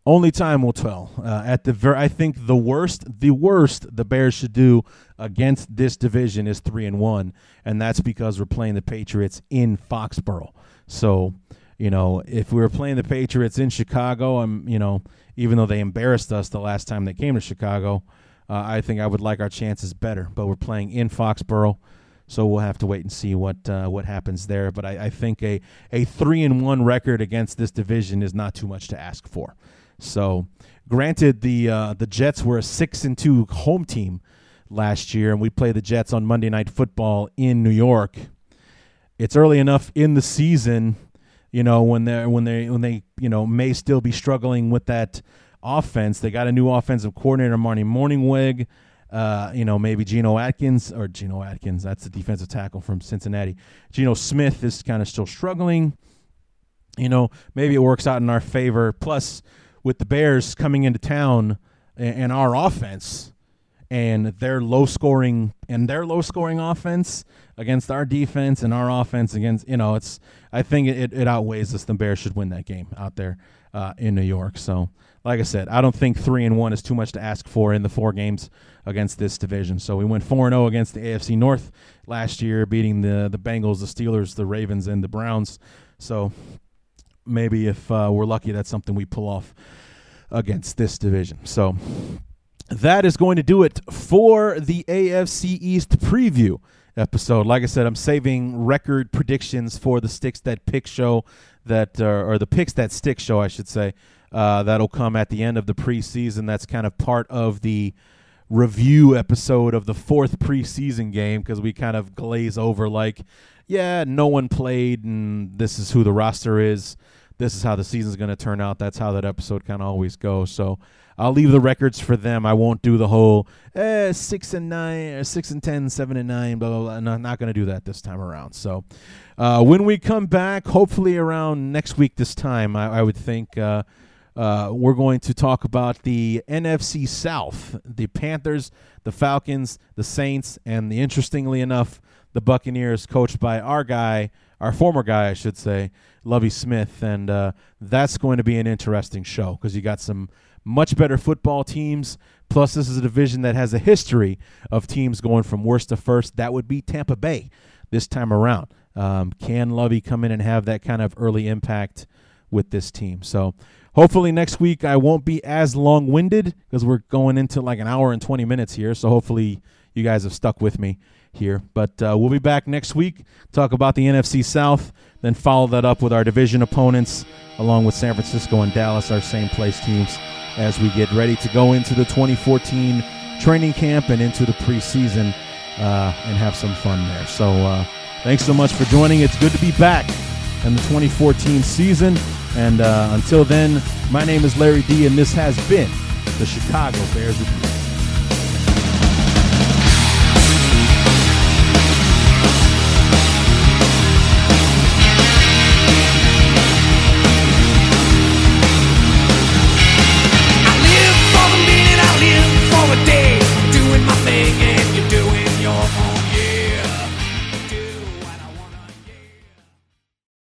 only time will tell. Uh, at the ver- I think the worst, the worst the Bears should do against this division is three and one, and that's because we're playing the Patriots in Foxborough. So, you know, if we were playing the Patriots in Chicago, I'm, you know, even though they embarrassed us the last time they came to Chicago, uh, I think I would like our chances better. But we're playing in Foxborough. So we'll have to wait and see what uh, what happens there. But I, I think a, a three and one record against this division is not too much to ask for. So, granted, the uh, the Jets were a six and two home team last year, and we play the Jets on Monday Night Football in New York. It's early enough in the season, you know, when they when they when they you know may still be struggling with that offense. They got a new offensive coordinator, Marty Mornhinweg. Uh, you know, maybe Geno Atkins or Geno Atkins. That's the defensive tackle from Cincinnati. Geno Smith is kind of still struggling. You know, maybe it works out in our favor. Plus, with the Bears coming into town and our offense and their low scoring and their low scoring offense against our defense and our offense against you know it's I think it, it outweighs us. The Bears should win that game out there uh, in New York. So like I said, I don't think three and one is too much to ask for in the four games against this division. So we went four and zero oh against the AFC North last year, beating the the Bengals, the Steelers, the Ravens, and the Browns. So maybe if uh, we're lucky, that's something we pull off against this division. So that is going to do it for the AFC East preview episode. Like I said, I'm saving record predictions for the Sticks That Pick show that uh, or the Picks That Stick show, I should say. Uh, that'll come at the end of the preseason. That's kind of part of the review episode of the fourth preseason game because we kind of glaze over like, yeah, no one played, and this is who the roster is. This is how the season's going to turn out. That's how that episode kind of always goes. So I'll leave the records for them. I won't do the whole eh, six and nine, or six and ten, seven and nine, blah blah blah. No, I'm not going to do that this time around. So uh, when we come back, hopefully around next week this time, I, I would think. Uh, uh, we're going to talk about the NFC South, the Panthers, the Falcons, the Saints, and the interestingly enough, the Buccaneers, coached by our guy, our former guy, I should say, Lovie Smith, and uh, that's going to be an interesting show because you got some much better football teams. Plus, this is a division that has a history of teams going from worst to first. That would be Tampa Bay this time around. Um, can Lovie come in and have that kind of early impact with this team? So Hopefully next week I won't be as long winded because we're going into like an hour and 20 minutes here. So hopefully you guys have stuck with me here. But uh, we'll be back next week, talk about the NFC South, then follow that up with our division opponents, along with San Francisco and Dallas, our same place teams, as we get ready to go into the 2014 training camp and into the preseason uh, and have some fun there. So uh, thanks so much for joining. It's good to be back in the 2014 season. And uh, until then, my name is Larry D, and this has been the Chicago Bears Report.